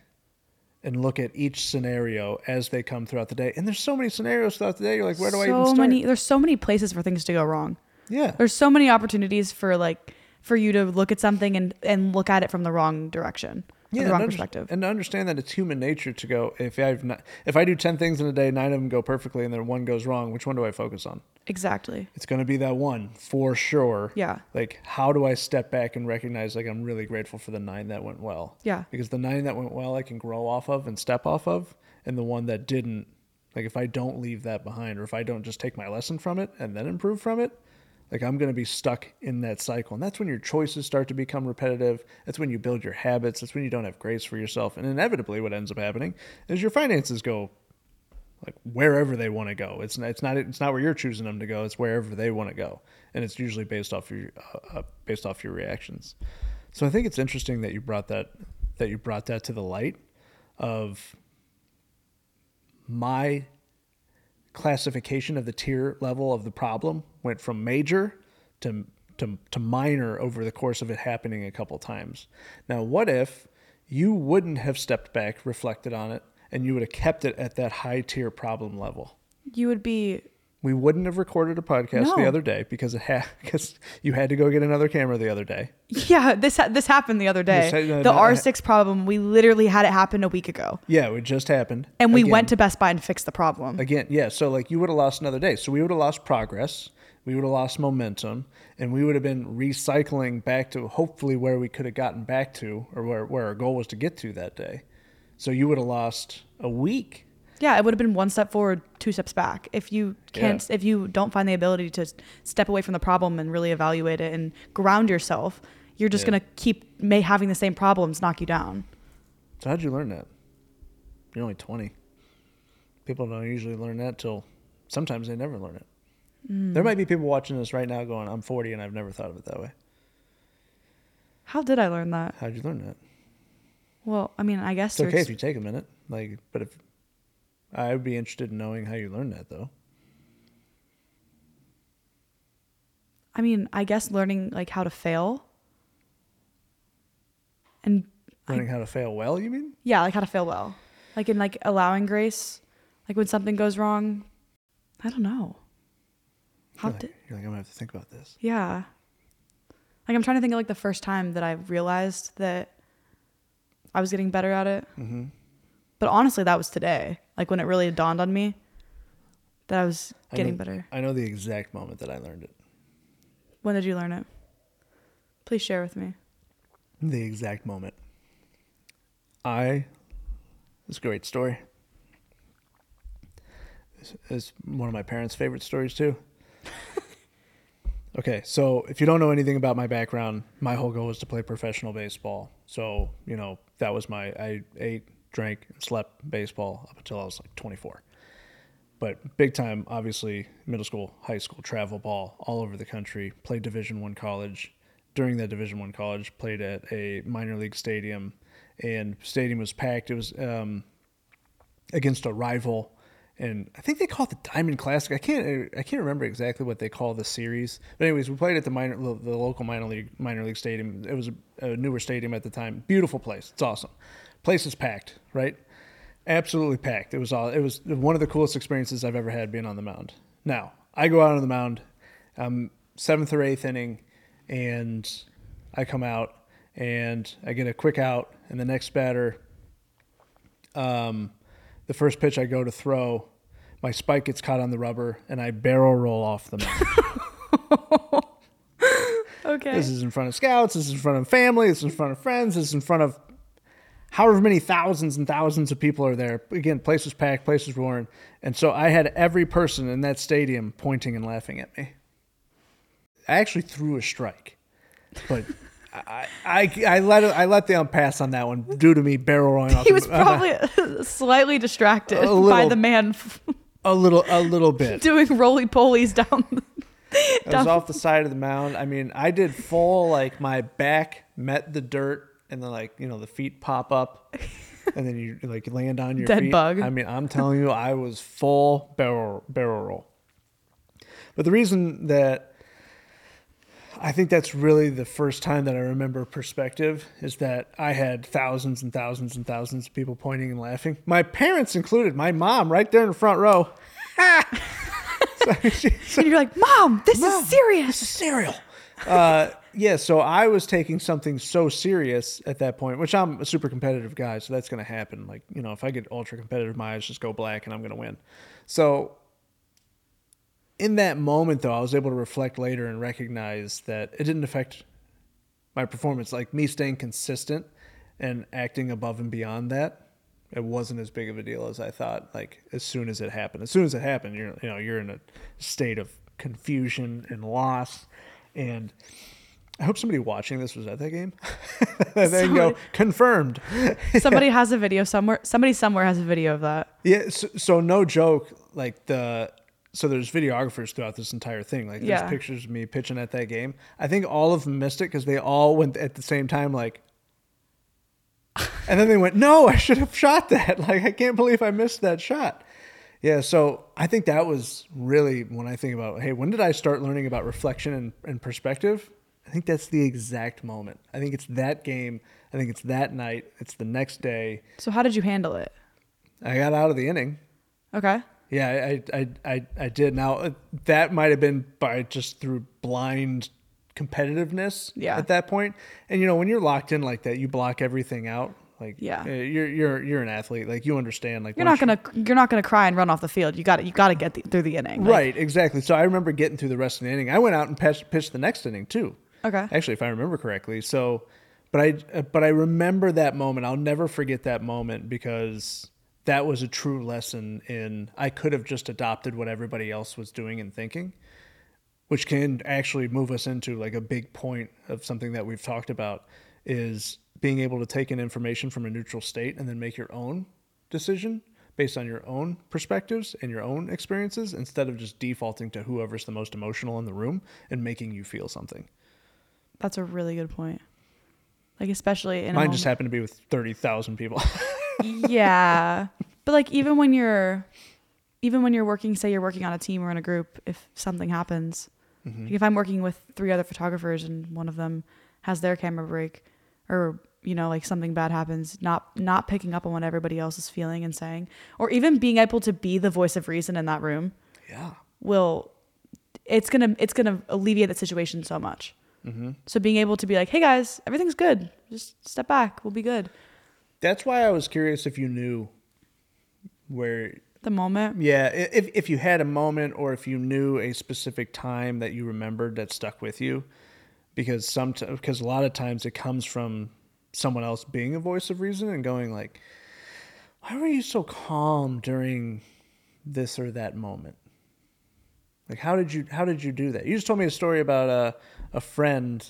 and look at each scenario as they come throughout the day. And there's so many scenarios throughout the day. You're like, where do I even start? many. There's so many places for things to go wrong. Yeah. There's so many opportunities for like for you to look at something and and look at it from the wrong direction, from the and wrong under- perspective. And to understand that it's human nature to go if I've not, if I do ten things in a day, nine of them go perfectly, and then one goes wrong. Which one do I focus on? exactly. It's going to be that one for sure. Yeah. Like, how do I step back and recognize like I'm really grateful for the nine that went well? Yeah. Because the nine that went well, I can grow off of and step off of, and the one that didn't, like if I don't leave that behind, or if I don't just take my lesson from it and then improve from it, like I'm going to be stuck in that cycle. And that's when your choices start to become repetitive. That's when you build your habits. That's when you don't have grace for yourself. And inevitably, what ends up happening is your finances go like wherever they want to go. It's not, it's not it's not where you're choosing them to go. It's wherever they want to go, and it's usually based off your uh, uh, based off your reactions. So I think it's interesting that you brought that that you brought that to the light of my classification of the tier level of the problem went from major to to, to minor over the course of it happening a couple times. Now, what if you wouldn't have stepped back, reflected on it, and you would have kept it at that high tier problem level? You would be We wouldn't have recorded a podcast the other day because it had because you had to go get another camera the other day. yeah. This ha- this happened the other day. This ha- no, the no, R six problem. We literally had it happen a week ago, Yeah, it just happened. and we Again. went to Best Buy and fixed the problem. Again, yeah. So like you would have lost another day. So we would have lost progress. We would have lost momentum, and we would have been recycling back to hopefully where we could have gotten back to, or where where our goal was to get to that day. So you would have lost a week. Yeah, it would have been one step forward, two steps back. If you can't, if you don't find the ability to step away from the problem and really evaluate it and ground yourself, you're just Yeah. gonna keep may having the same problems knock you down. So how'd you learn that? You're only twenty. People don't usually learn that till sometimes they never learn it. Hmm. There might be people watching this right now going, "I'm 40 and I've never thought of it that way." How did I learn that? How'd you learn that? Well, I mean, I guess It's okay there's- if you take a minute, like, but if I would be interested in knowing how you learned that, though. I mean, I guess learning like how to fail. And Learning how to fail well, you mean? yeah, like how to fail well. Like in like allowing grace. Like when something goes wrong. I don't know. How You're like, did you're like, I'm gonna have to think about this. Yeah. Like I'm trying to think of like the first time that I realized that I was getting better at it. Mm-hmm. But honestly, that was today. Like when it really dawned on me that I was I getting know- better. I know the exact moment that I learned it. When did you learn it? Please share with me. The exact moment. I. It's a great story. It's, it's one of my parents' favorite stories too. okay, so if you don't know anything about my background, my whole goal was to play professional baseball. So you know that was my I ate, drank, and slept baseball up until I was like 24. But big time, obviously, middle school, high school, travel ball all over the country. Played Division One college. During that Division One college, played at a minor league stadium, and stadium was packed. It was um, against a rival, and I think they call it the Diamond Classic. I can't I can't remember exactly what they call the series. But anyways, we played at the minor the local minor league minor league stadium. It was a, a newer stadium at the time. Beautiful place. It's awesome. Place is packed, right? Absolutely packed. It was all. It was one of the coolest experiences I've ever had being on the mound. Now I go out on the mound, um, seventh or eighth inning, and I come out and I get a quick out, and the next batter, um, the first pitch I go to throw, my spike gets caught on the rubber, and I barrel roll off the mound. Okay. This is in front of scouts. This is in front of family. This is in front of friends. This is in front of however many thousands and thousands of people are there. Again, place was packed, place was worn. And so I had every person in that stadium pointing and laughing at me. I actually threw a strike, but I, I, I let it, I let the ump pass on that one due to me barrel rolling off. he the- was probably slightly distracted A by the man f- a little a little bit. doing roly polies down. I was off the side of the mound. I mean, I did full like my back met the dirt, and then like you know the feet pop up, and then you like land on your Dead feet. bug. I mean, I'm telling you, I was full barrel barrel roll. But the reason that I think that's really the first time that I remember perspective is that I had thousands and thousands and thousands of people pointing and laughing. My parents included. My mom right there in the front row. so she, so and you're like, Mom, this Mom, is serious. This is cereal. Uh, yeah, so I was taking something so serious at that point, which I'm a super competitive guy, so that's going to happen. Like, you know, if I get ultra competitive, my eyes just go black and I'm going to win. So, in that moment, though, I was able to reflect later and recognize that it didn't affect my performance. Like, me staying consistent and acting above and beyond that. It wasn't as big of a deal as I thought. Like as soon as it happened, as soon as it happened, you're you know you're in a state of confusion and loss, and I hope somebody watching this was at that game. and then go confirmed. Somebody has a video somewhere. Somebody somewhere has a video of that. Yeah, so, so no joke. Like the so there's videographers throughout this entire thing. Like there's Yeah. pictures of me pitching at that game. I think all of them missed it because they all went at the same time. Like, and then they went, "No, I should have shot that. Like I can't believe I missed that shot." Yeah, so I think that was really when I think about, hey, when did I start learning about reflection and, and perspective? I think that's the exact moment. I think it's that game. I think it's that night. It's the next day. So how did you handle it? I got out of the inning. Okay. Yeah, I I I, I did. Now uh, that might have been by just through blind competitiveness. Yeah. At that point, and you know when you're locked in like that, you block everything out. Like Yeah. uh, you're you're you're an athlete. Like you understand. Like You're not gonna you're not gonna cry and run off the field. You got to You got to get the, through the inning. Like, right exactly. So I remember getting through the rest of the inning. I went out and pitched, pitched the next inning too. Okay. Actually, if I remember correctly. So, but I but I remember that moment. I'll never forget that moment because that was a true lesson in I could have just adopted what everybody else was doing and thinking, which can actually move us into like a big point of something that we've talked about is being able to take in information from a neutral state and then make your own decision based on your own perspectives and your own experiences instead of just defaulting to whoever's the most emotional in the room and making you feel something. That's a really good point. Like especially in Mine just happened to be with 30,000 people. yeah but like even when you're even when you're working say you're working on a team or in a group if something happens mm-hmm. like if i'm working with three other photographers and one of them has their camera break or you know like something bad happens not not picking up on what everybody else is feeling and saying or even being able to be the voice of reason in that room yeah. will it's gonna it's gonna alleviate the situation so much Mm-hmm. so being able to be like hey guys everything's good. Just step back. We'll be good. That's why I was curious if you knew where the moment? Yeah, if if you had a moment or if you knew a specific time that you remembered that stuck with you. Because some because a lot of times it comes from someone else being a voice of reason and going like why were you so calm during this or that moment? Like how did you how did you do that? You just told me a story about a a friend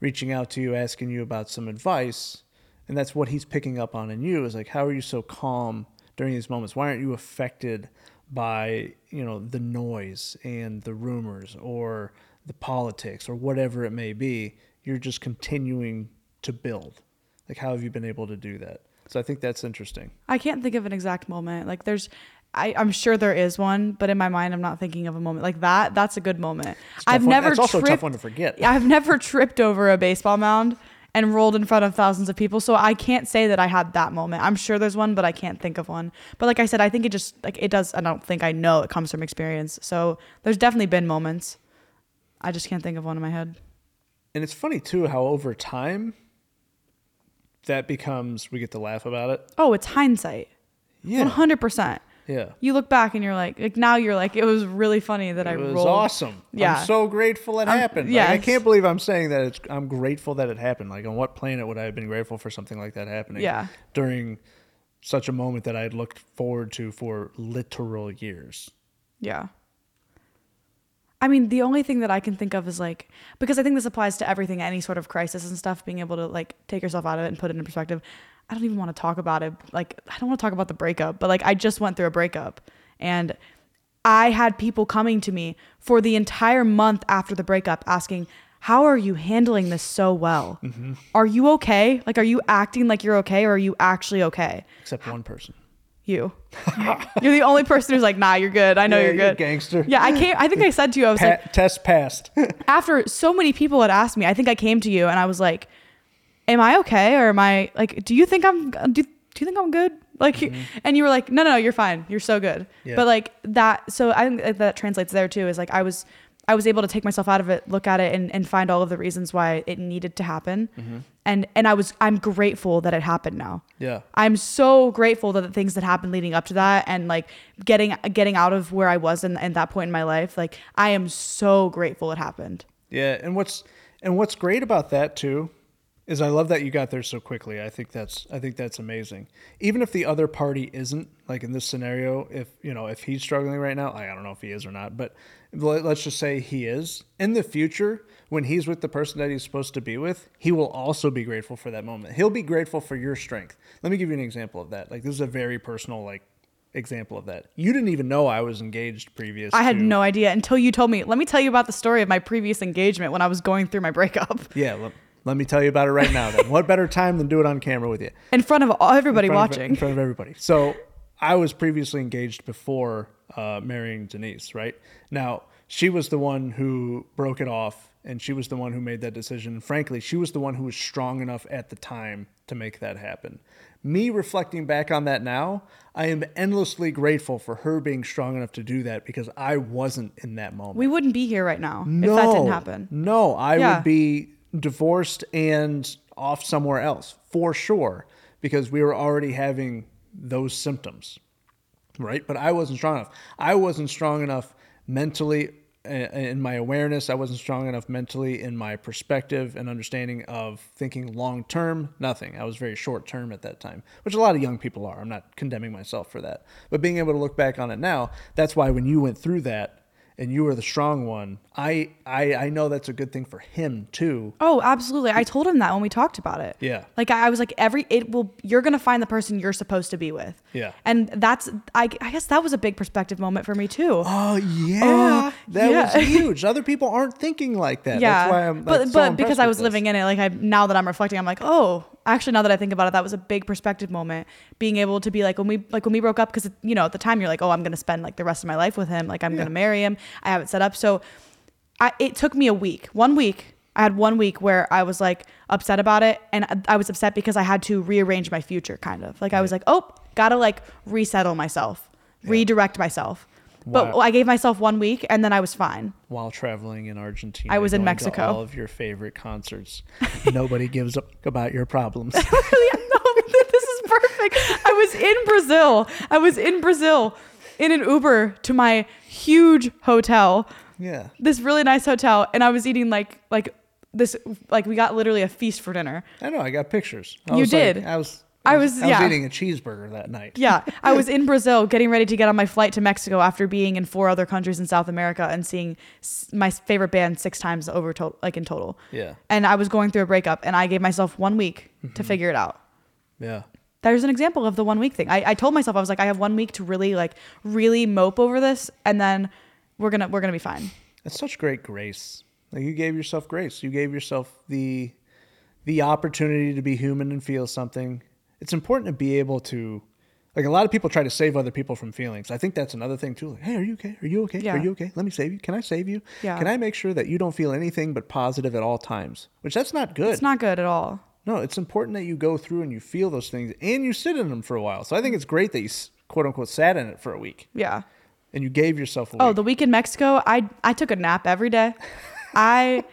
reaching out to you asking you about some advice and that's what he's picking up on in you is like how are you so calm during these moments? Why aren't you affected by, you know, the noise and the rumors or the politics or whatever it may be? You're just continuing to build. Like how have you been able to do that? So I think that's interesting. I can't think of an exact moment. Like there's I, I'm sure there is one, but in my mind I'm not thinking of a moment like that. That's a good moment. It's I've one- never That's also a tough tripped- one to forget. I've never tripped over a baseball mound and rolled in front of thousands of people. So I can't say that I had that moment. I'm sure there's one, but I can't think of one. But like I said, I think it just like it does I don't think I know it comes from experience. So there's definitely been moments. I just can't think of one in my head. and it's funny too how over time that becomes we get to laugh about it. Oh, it's hindsight. Yeah. 100%. Yeah. You look back and you're like, like now you're like, it was really funny that I It was rolled. awesome. Yeah. I'm so grateful it Um, happened. Like, I can't believe I'm saying that it's I'm grateful that it happened. Like on what planet would I have been grateful for something like that happening? Yeah. During such a moment that I had looked forward to for literal years. Yeah. I mean, the only thing that I can think of is like, because I think this applies to everything, any sort of crisis and stuff, being able to like take yourself out of it and put it in perspective. I don't even want to talk about it. Like, I don't want to talk about the breakup, but like, I just went through a breakup and I had people coming to me for the entire month after the breakup asking, How are you handling this so well? Mm-hmm. Are you okay? Like, are you acting like you're okay or are you actually okay? Except one person. You. you're the only person who's like, Nah, you're good. I know Yeah, you're you're good. gangster. Yeah, I came. I think I said to you, I was Pa- like, test passed. after so many people had asked me, I think I came to you and I was like, "Am I okay? Or am I like? Do you think I'm? Do, do you think I'm good?" Like, mm-hmm. and you were like, "No, no, no, you're fine. You're so good." Yeah. But like that, so I think that- translates there too. Is like I was, I was able to take myself out of it, look at it, and, and find all of the reasons why it needed to happen, mm-hmm. and and I was I'm grateful that it happened now. yeah. I'm so grateful that the things that happened leading up to that and like getting getting out of where I was in, in that point in my life, like I am so grateful it happened. Yeah, and what's and what's great about that too is I love that you got there so quickly. I think that's I think that's amazing. Even if the other party isn't like in this scenario, if you know if he's struggling right now, I don't know if he is or not, but let- let's just say he is. In the future, when he's with the person that he's supposed to be with, he will also be grateful for that moment. He'll be grateful for your strength. Let me give you an example of that. Like this is a very personal like example of that. You didn't even know I was engaged previous. I had to- no idea until you told me. Let me tell you about the story of my previous engagement when I was going through my breakup Yeah, let, let me tell you about it right now. Then, what better time than do it on camera with you? in front of all, everybody In front of- watching. in front of everybody. So, I was previously engaged before uh, marrying Denise. Right now, she was the one who broke it off, and she was the one who made that decision. Frankly, she was the one who was strong enough at the time to make that happen. Me reflecting back on that now, I am endlessly grateful for her being strong enough to do that because I wasn't in that moment. we wouldn't be here right now No, if that didn't happen. No, I Yeah. would be divorced and off somewhere else for sure because we were already having those symptoms. Right? But I wasn't strong enough. I wasn't strong enough mentally uh, in my awareness. I wasn't strong enough mentally in my perspective and understanding of thinking long term. Nothing. I was very short term at that time, which a lot of young people are. I'm not condemning myself for that. But being able to look back on it now, that's why when you went through that and you were the strong one, I I, I know that's a good thing for him too. Oh, absolutely. I told him that when we talked about it. Yeah. Like I I was like, every it will you're gonna find the person you're supposed to be with. Yeah. And that's I, I guess that was a big perspective moment for me too. Oh yeah, Oh, that yeah. was huge. Other people aren't thinking like that. yeah. That's why I'm. but so but because I was living in it, like I now that I'm reflecting, I'm like, oh, actually, now that I think about it, that was a big perspective moment. Being able to be like when we like when we broke up, because you know at the time you're like, oh, I'm gonna spend like the rest of my life with him, like I'm Yeah. gonna marry him. I have it set up. So, I it took me a week, one week. I had one week where I was like upset about it, and I- I was upset because I had to rearrange my future, kind of like I was like, oh, gotta like resettle myself, redirect myself. But Wow. I gave myself one week, and then I was fine. while traveling in Argentina. I was in Mexico. all of your favorite concerts. Nobody gives up about your problems. no, this is perfect. I was in Brazil. I was in Brazil in an Uber to my huge hotel, yeah. this really nice hotel, and I was eating like like this like we got literally a feast for dinner. I know. I got pictures. I You was like- did. I was. I was- I yeah. was eating a cheeseburger that night. Yeah, I was in Brazil getting ready to get on my flight to Mexico after being in four other countries in South America and seeing my favorite band six times over total like in total. Yeah. And I was going through a breakup and I gave myself one week Mm-hmm. to figure it out. Yeah. There's an example of the one week thing. I, I told myself I was like, I have one week to really like really mope over this, and then we're gonna we're gonna be fine. It's such great grace. Like you gave yourself grace. You gave yourself the the opportunity to be human and feel something. It's important to be able to like a lot of people try to save other people from feelings. I think that's another thing too. Like, hey, are you okay? Are you okay? Yeah. Are you okay? Let me save you. Can I save you? Yeah. Can I make sure that you don't feel anything but positive at all times? Which that's not good. It's not good at all. No, it's important that you go through and you feel those things and you sit in them for a while. So I think it's great that you quote unquote sat in it for a week Yeah. and you gave yourself a Oh, week. the week in Mexico, I I took a nap every day. I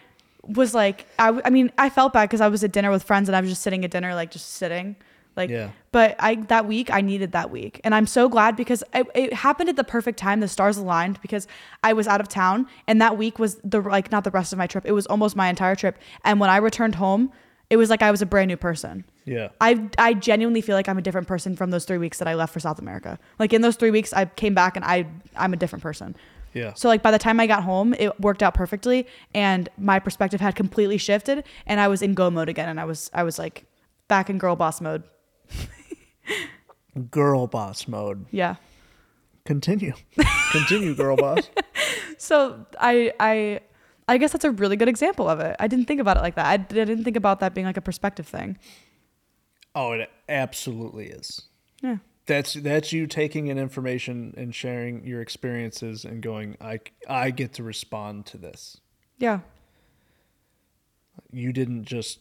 was like I, I mean I felt bad because I was at dinner with friends and I was just sitting at dinner like just sitting like Yeah. but I that week I needed that week and I'm so glad because it, it happened at the perfect time the stars aligned because I was out of town and that week was the like not the rest of my trip it was almost my entire trip and when I returned home it was like I was a brand new person Yeah. I I genuinely feel like I'm a different person from those three weeks that I left for South America like in those three weeks I came back and I I'm a different person Yeah. so like by the time I got home, it worked out perfectly, and my perspective had completely shifted, and I was in go mode again, and I was I was like back in girl boss mode. Girl boss mode. Yeah. Continue. Continue, girl boss. So I I I guess that's a really good example of it. I didn't think about it like that. I, I didn't think about that being like a perspective thing. Oh, it absolutely is. Yeah. That's that's you taking in information and sharing your experiences and going, I I get to respond to this. Yeah. You didn't just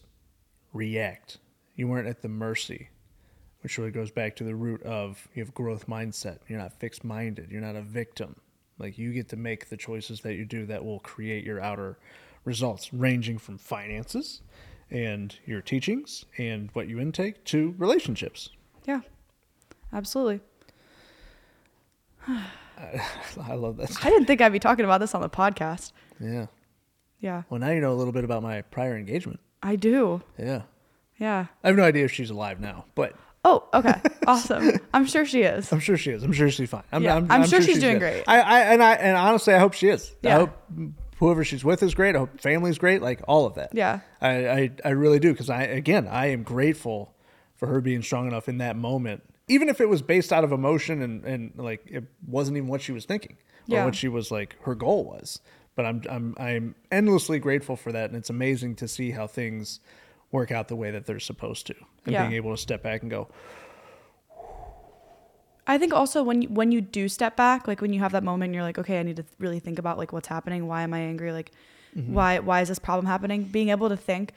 react. You weren't at the mercy, which really goes back to the root of you have growth mindset. You're not fixed minded. You're not a victim. Like you get to make the choices that you do that will create your outer results, ranging from finances and your teachings and what you intake to relationships. Yeah. Absolutely. I love that. I didn't think I'd be talking about this on the podcast. Yeah. Yeah. Well, now you know a little bit about my prior engagement. I do. Yeah. Yeah. I have no idea if she's alive now, but Oh, okay. Awesome. I'm sure she is. I'm sure she is. I'm sure she's fine. I'm, Yeah, I'm sure she's doing good. great. I, I and I and honestly, I hope she is. I Yeah. hope whoever she's with is great. I hope family's great. Like all of that. Yeah. I I, I really do because I again I am grateful for her being strong enough in that moment, even if it was based out of emotion and and like it wasn't even what she was thinking or Yeah. what she was like her goal was. But I'm I'm I'm endlessly grateful for that, and it's amazing to see how things work out the way that they're supposed to, and Yeah. being able to step back and go, I think also when you, when you do step back, like when you have that moment, and you're like, okay, I need to really think about like what's happening. Why am I angry? Like, mm-hmm. why why is this problem happening? Being able to think,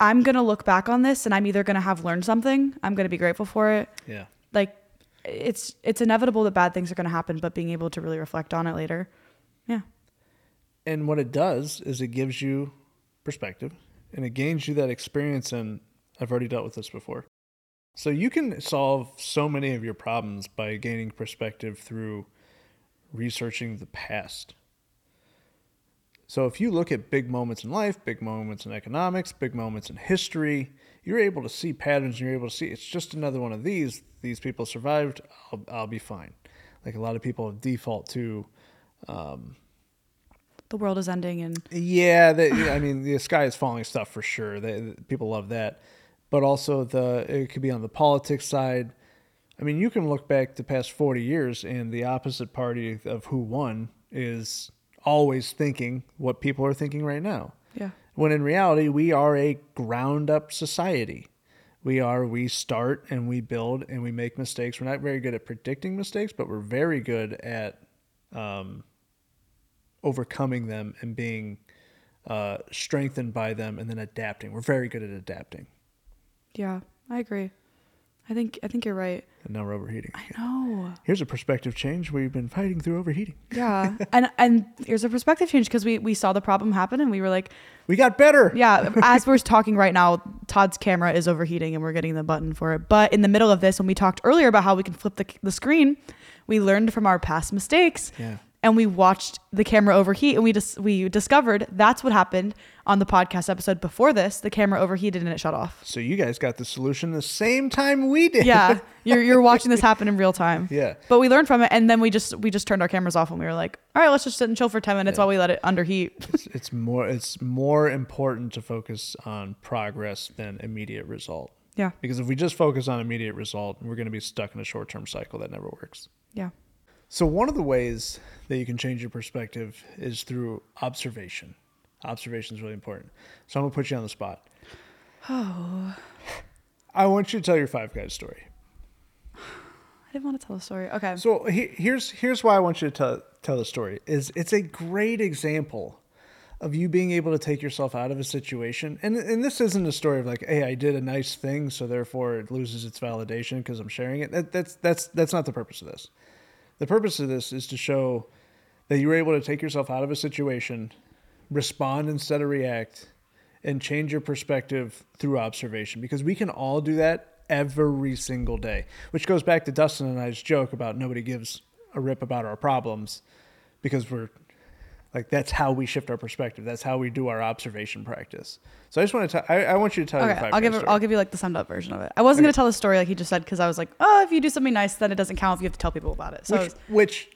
I'm gonna look back on this, and I'm either gonna have learned something. I'm gonna be grateful for it. yeah. Like, it's it's inevitable that bad things are gonna happen, but being able to really reflect on it later, yeah, And what it does is it gives you perspective and it gains you that experience. And I've already dealt with this before. So you can solve so many of your problems by gaining perspective through researching the past. So if you look at big moments in life, big moments in economics, big moments in history, you're able to see patterns. And you're able to see it's just another one of these. These people survived. I'll, I'll be fine. Like a lot of people default to um, the world is ending, and Yeah, the, yeah, I mean the sky is falling stuff for sure. They, people love that, but also the it could be on the politics side. I mean, you can look back the past forty years, and the opposite party of who won is always thinking what people are thinking right now. yeah, When in reality, we are a ground up society. We are, we start and we build and we make mistakes. We're not very good at predicting mistakes, but we're very good at um, overcoming them and being uh, strengthened by them and then adapting. We're very good at adapting. Yeah. I agree. I think I think you're right. And now we're overheating. I know. Here's a perspective change. We've been fighting through overheating. Yeah, and and here's a perspective change because we we saw the problem happen and we were like, We got better. yeah. As we're talking right now, Todd's camera is overheating and we're getting the button for it. But in the middle of this, when we talked earlier about how we can flip the the screen, we learned from our past mistakes. Yeah. And we watched the camera overheat, and we just we discovered that's what happened on the podcast episode before this. The camera overheated and it shut off. So you guys got the solution the same time we did. Yeah, you're you're watching this happen in real time. Yeah. But we learned from it, and then we just we just turned our cameras off, and we were like, all right, let's just sit and chill for ten minutes Yeah. while we let it underheat. it's, it's more it's more important to focus on progress than immediate result. yeah, Because if we just focus on immediate result, we're going to be stuck in a short-term cycle that never works. yeah, So one of the ways that you can change your perspective is through observation. Observation is really important. So I'm gonna put you on the spot. Oh. I want you to tell your five guys story. I didn't want to tell a story. Okay. So he, here's here's why I want you to tell tell the story. Is it's a great example of you being able to take yourself out of a situation. And and this isn't a story of like, hey, I did a nice thing, so therefore it loses its validation because I'm sharing it. That, that's that's that's not the purpose of this. The purpose of this is to show that you were able to take yourself out of a situation, respond instead of react, and change your perspective through observation because we can all do that every single day. Which goes back to Dustin and I's joke about nobody gives a rip about our problems because we're like that's how we shift our perspective. That's how we do our observation practice. So I just want to tell. I, I want you to tell Okay, I'll give it. I'll give you like the summed up version of it. I wasn't Okay. gonna tell the story like he just said because I was like, oh, if you do something nice, then it doesn't count if you have to tell people about it. So, which, which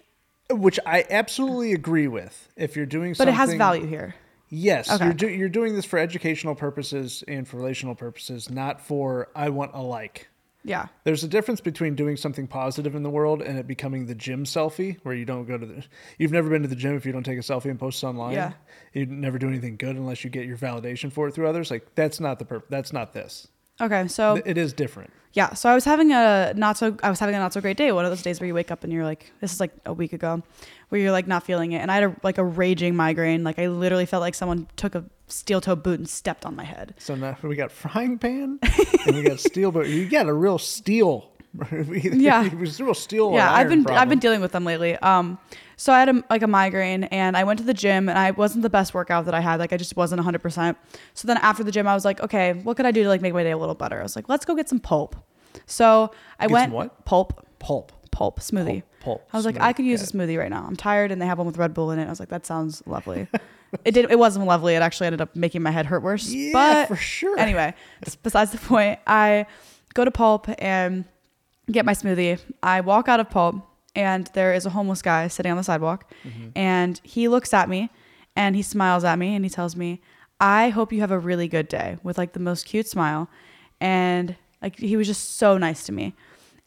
which I absolutely agree with. If you're doing something but it has value here. Yes, Okay. you're do, you're doing this for educational purposes and for relational purposes, not for I want a like. Yeah. There's a difference between doing something positive in the world and it becoming the gym selfie, where you don't go to the. You've never been to the gym if you don't take a selfie and post it online. Yeah. You never do anything good unless you get your validation for it through others. Like that's not the purpose. That's not this. Okay. So It is different. yeah. So I was having a not so I was having a not so great day. One of those days where you wake up and you're like, this is like a week ago, where you're like not feeling it, and I had a, like a raging migraine. Like I literally felt like someone took a steel toe boot and stepped on my head. So now we got frying pan and we got steel, but you got a real steel. Yeah. it was a real steel. yeah i've been i've been dealing with them lately um so i had a, like a migraine and i went to the gym and i wasn't the best workout that i had like i just wasn't 100% so then after the gym i was like okay what could i do to like make my day a little better i was like let's go get some pulp so i Get went what? pulp pulp. Pulp smoothie. Pulp, pulp i was like i could use got a smoothie right now. I'm tired and they have one with red bull in it. I was like that sounds lovely. It did it wasn't lovely. It actually ended up making my head hurt worse. Yeah, but for sure. anyway besides the point i go to pulp and get my smoothie. I walk out of Pulp, and there is a homeless guy sitting on the sidewalk, mm-hmm. and he looks at me, and he smiles at me, and he tells me, "I hope you have a really good day," with like the most cute smile, and like he was just so nice to me.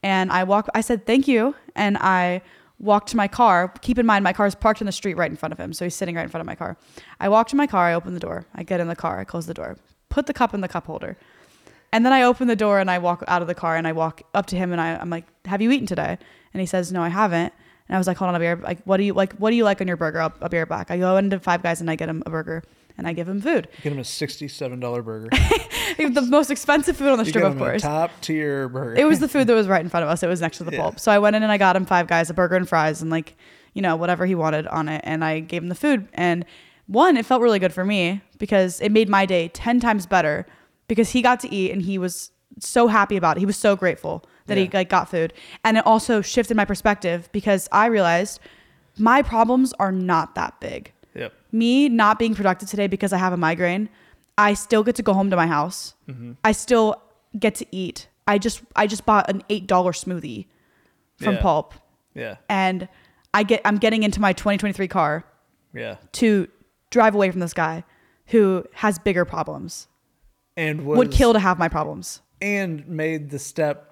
And I walk. I said thank you, and I walked to my car. Keep in mind, my car is parked in the street right in front of him, so he's sitting right in front of my car. I walk to my car. I open the door. I get in the car. I close the door. Put the cup in the cup holder. And then I open the door and I walk out of the car and I walk up to him and I, I'm like, "Have you eaten today?" And he says, "No, I haven't." And I was like, "Hold on, I'll be right- like, what do you like? What do you like on your burger? I'll, I'll be right back." I go into Five Guys and I get him a burger and I give him food. Get him a sixty-seven dollar burger. the most expensive food on the You strip, of course. top tier burger. It was the food that was right in front of us. It was next to the Yeah. pulp. So I went in and I got him Five Guys, a burger and fries, and like, you know, whatever he wanted on it. And I gave him the food. And one, it felt really good for me because it made my day 10 times better because he got to eat and he was so happy about it. He was so grateful that he like got food. And it also shifted my perspective because I realized my problems are not that big. Me not being productive today because I have a migraine, I still get to go home to my house. Mm-hmm. I still get to eat. I just I just bought an eight dollar smoothie from Yeah. Pulp, Yeah. and I get I'm getting into my 2023 car Yeah. to drive away from this guy who has bigger problems. And was, Would kill to have my problems. and made the step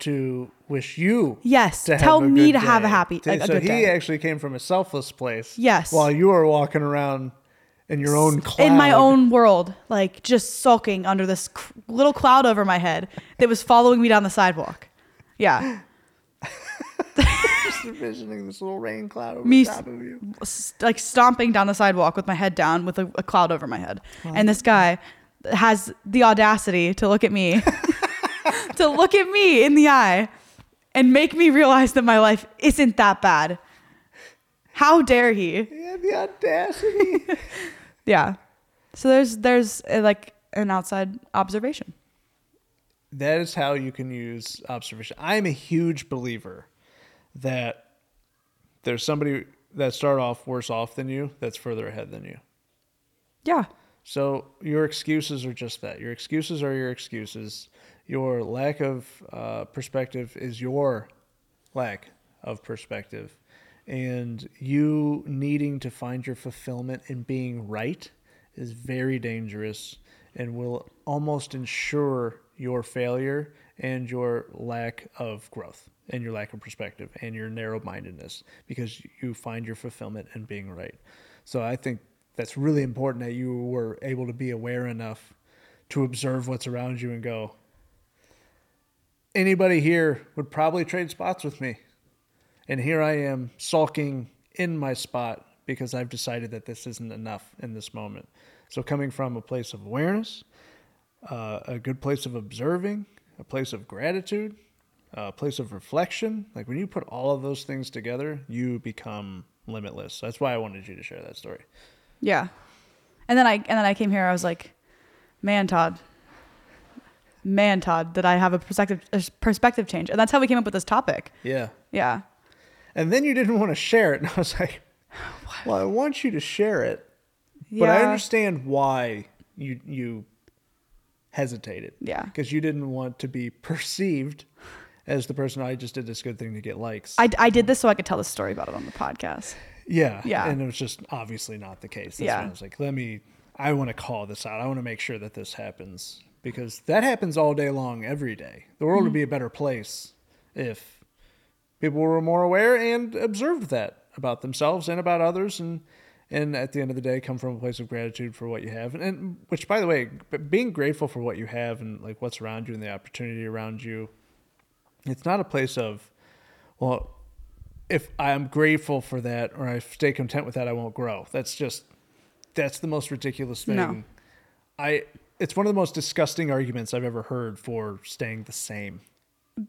to wish you Yes, to tell have a me to have a happy a, so he day. actually came from a selfless place. Yes. While you were walking around in your own cloud. in my own world, like just sulking under this c- little cloud over my head that was following me down the sidewalk. Yeah. Just envisioning this little rain cloud over Me the top of you. s- like stomping down the sidewalk with my head down with a, a cloud over my head. And this guy has the audacity to look at me, to look at me in the eye and make me realize that my life isn't that bad. How dare he? Had the audacity. Yeah. So there's there's uh, like an outside observation. that is how you can use observation. I'm a huge believer that there's somebody that started off worse off than you that's further ahead than you. Yeah. So your excuses are just that. Your excuses are your excuses. Your lack of uh, perspective is your lack of perspective. And you needing to find your fulfillment in being right is very dangerous and will almost ensure your failure and your lack of growth and your lack of perspective and your narrow mindedness because you find your fulfillment in being right. So I think that's really important that you were able to be aware enough to observe what's around you and go, anybody here would probably trade spots with me. And here I am sulking in my spot because I've decided that this isn't enough in this moment. So, coming from a place of awareness, uh, a good place of observing, a place of gratitude, a place of reflection, like when you put all of those things together, you become limitless. That's why I wanted you to share that story. Yeah. And then I and then I came here. I was like, man, Todd. Man, Todd, did I have a perspective a perspective change? And that's how we came up with this topic. Yeah. Yeah. And then you didn't want to share it. And I was like, well, I want you to share it. But I understand why you you hesitated. Yeah. Because you didn't want to be perceived as the person I just did this good thing to get likes. I, I did this so I could tell the story about it on the podcast. yeah. Yeah. And it was just obviously not the case. That's Yeah. I was like, let me I want to call this out. I want to make sure that this happens. Because that happens all day long, every day. The world would Mm-hmm. be a better place if people were more aware and observed that about themselves and about others and and at the end of the day come from a place of gratitude for what you have and, and which by the way being grateful for what you have and like what's around you and the opportunity around you it's not a place of well if i'm grateful for that or i stay content with that i won't grow that's just that's the most ridiculous thing No. i it's one of the most disgusting arguments i've ever heard for staying the same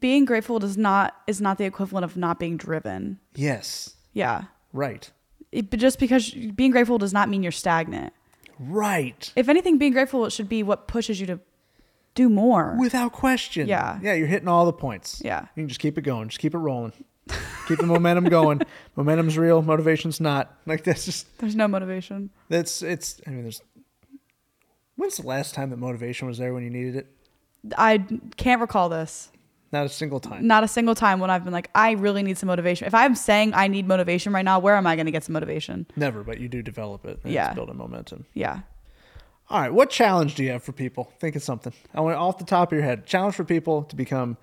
Being grateful does not is not the equivalent of not being driven. yes Yeah. right It, but just because being grateful does not mean you're stagnant. right If anything, being grateful it should be what pushes you to do more. Without question. Yeah. Yeah, you're hitting all the points. Yeah. You can just keep it going. Just keep it rolling. keep the momentum going. Momentum's real, motivation's not. Like that's just There's no motivation. that's it's I mean there's when's the last time that motivation was there when you needed it? I can't recall this. Not a single time. Not a single time when I've been like, I really need some motivation. If I'm saying I need motivation right now, where am I going to get some motivation? Never, but you do develop it. Yeah. It's building momentum. Yeah. All right, what challenge do you have for people? Think of something. I want off the top of your head. Challenge for people to become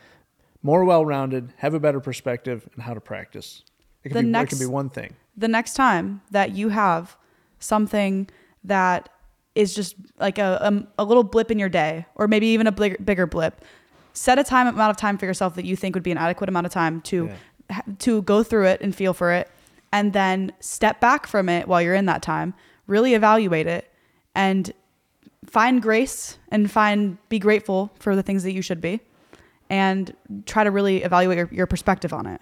more well-rounded, have a better perspective, and how to practice. It can, The be, it next- can be one thing. The next time that you have something that is just like a, a, a little blip in your day, or maybe even a bigger, bigger blip, set a time amount of time for yourself that you think would be an adequate amount of time to Yeah. to go through it and feel for it, and then step back from it while you're in that time. Really evaluate it and find grace and find be grateful for the things that you should be, and try to really evaluate your, your perspective on it.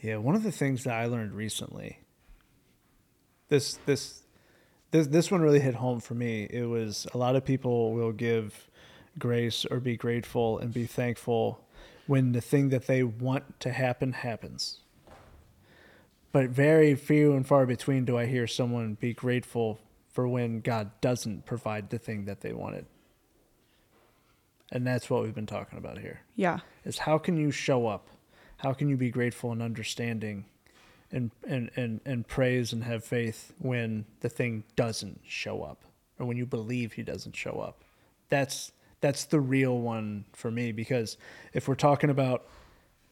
Yeah, one of the things that I learned recently. This this this this one really hit home for me. It was a lot of people will give grace or be grateful and be thankful when the thing that they want to happen happens. But very few and far between do I hear someone be grateful for when God doesn't provide the thing that they wanted. And that's what we've been talking about here Yeah. is how can you show up? How can you be grateful and understanding and, and, and, and praise and have faith when the thing doesn't show up or when you believe he doesn't show up? That's that's the real one for me because if we're talking about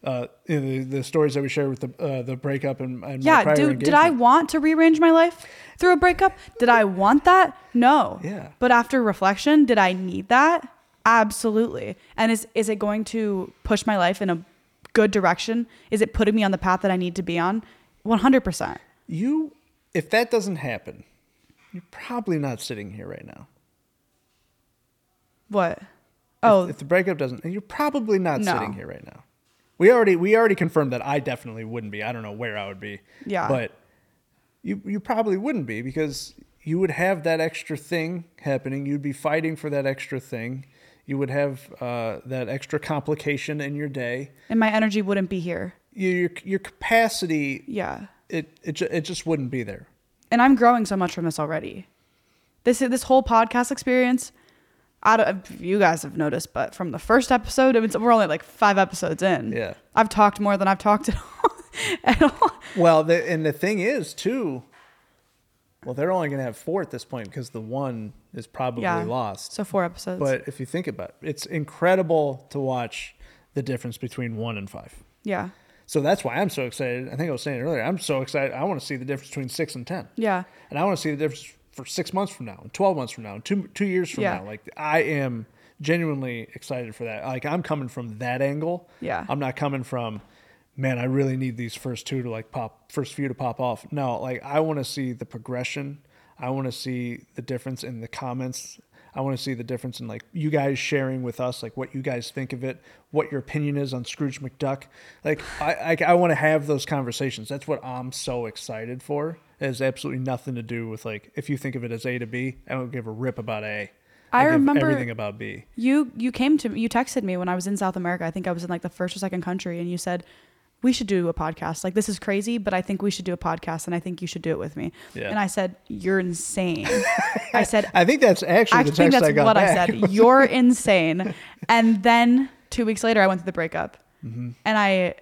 uh, you know, the, the stories that we shared with the uh, the breakup and, and Yeah, prior dude, did I want to rearrange my life through a breakup? Did I want that? No. Yeah. But after reflection, did I need that? Absolutely. And is is it going to push my life in a good direction? Is it putting me on the path that I need to be on? 100%. you if that doesn't happen, you're probably not sitting here right now. What? Oh, if, if the breakup doesn't, you're probably not No. sitting here right now. We already we already confirmed that I definitely wouldn't be. I don't know where I would be. Yeah. But you you probably wouldn't be because you would have that extra thing happening. You'd be fighting for that extra thing. You would have uh, that extra complication in your day. and my energy wouldn't be here. Your your, capacity Yeah. it it it just wouldn't be there. And I'm growing so much from this already. This this whole podcast experience, I don't you guys have noticed, but from the first episode, I mean, we're only like five episodes in. Yeah. I've talked more than I've talked at all. at all. Well, the, and the thing is too. Well, they're only going to have four at this point because the one is probably Yeah. lost. So four episodes. But if you think about it, it's incredible to watch the difference between one and five. yeah, So that's why I'm so excited. I think I was saying it earlier. I'm so excited. I want to see the difference between six and ten, yeah, and I want to see the difference for six months from now, and twelve months from now, and two two years from Yeah. now. Like I am genuinely excited for that. Like I'm coming from that angle. Yeah. I'm not coming from, man. I really need these first two to like pop, first few to pop off. No, like I want to see the progression. I want to see the difference in the comments. I want to see the difference in like you guys sharing with us, like what you guys think of it, what your opinion is on Scrooge McDuck. Like I, I, I want to have those conversations. That's what I'm so excited for. It has absolutely nothing to do with like if you think of it as A to B. I don't give a rip about A. I give remember- everything about B. You you came to me, you texted me when I was in South America. I think I was in like the first or second country, and you said we should do a podcast. Like this is crazy, but I think we should do a podcast, and I think you should do it with me. Yeah. And I said you're insane. I said I think that's actually I the think that's I what back. I said. You're insane. And then two weeks later, I went through the breakup, Mm-hmm. and I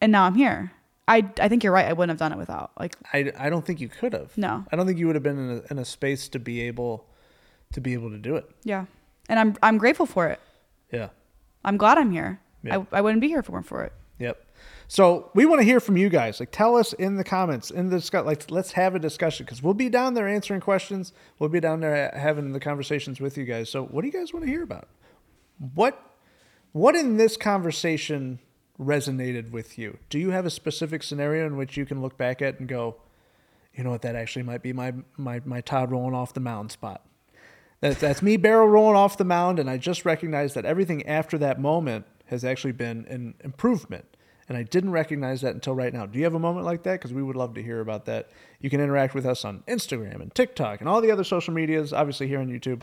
and now I'm here. I I think you're right. I wouldn't have done it without like I, I don't think you could have. No. I don't think you would have been in a, in a space to be able to be able to do it. yeah. And I'm I'm grateful for it. Yeah. I'm glad I'm here. Yeah. I, I wouldn't be here if it weren't for it. So we want to hear from you guys. Like, tell us in the comments in the discuss. Like, let's have a discussion because we'll be down there answering questions. We'll be down there uh, having the conversations with you guys. So, what do you guys want to hear about? What, what in this conversation resonated with you? Do you have a specific scenario in which you can look back at and go, you know what, that actually might be my my my Todd rolling off the mound spot. That's that's me barrel rolling off the mound, and I just recognized that everything after that moment has actually been an improvement. And I didn't recognize that until right now. Do you have a moment like that? Because we would love to hear about that. You can interact with us on Instagram and TikTok and all the other social medias, obviously here on YouTube.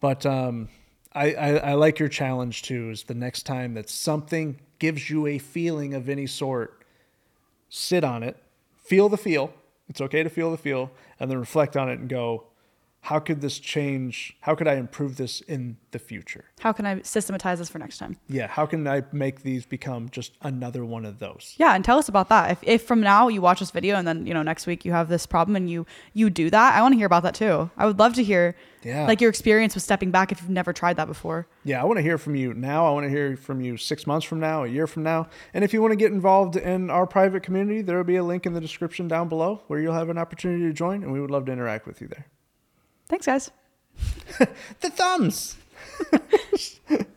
But um, I, I, I like your challenge too. Is the next time that something gives you a feeling of any sort, sit on it, feel the feel. It's okay to feel the feel, and then reflect on it and go, how could this change? How could I improve this in the future? How can I systematize this for next time? Yeah, how can I make these become just another one of those? Yeah, and tell us about that. If, if from now you watch this video and then you know next week you have this problem and you you do that, I want to hear about that too. I would love to hear Yeah. like your experience with stepping back if you've never tried that before. Yeah, I want to hear from you now. I want to hear from you six months from now, a year from now. And if you want to get involved in our private community, there will be a link in the description down below where you'll have an opportunity to join, and we would love to interact with you there. Thanks, guys. The thumbs!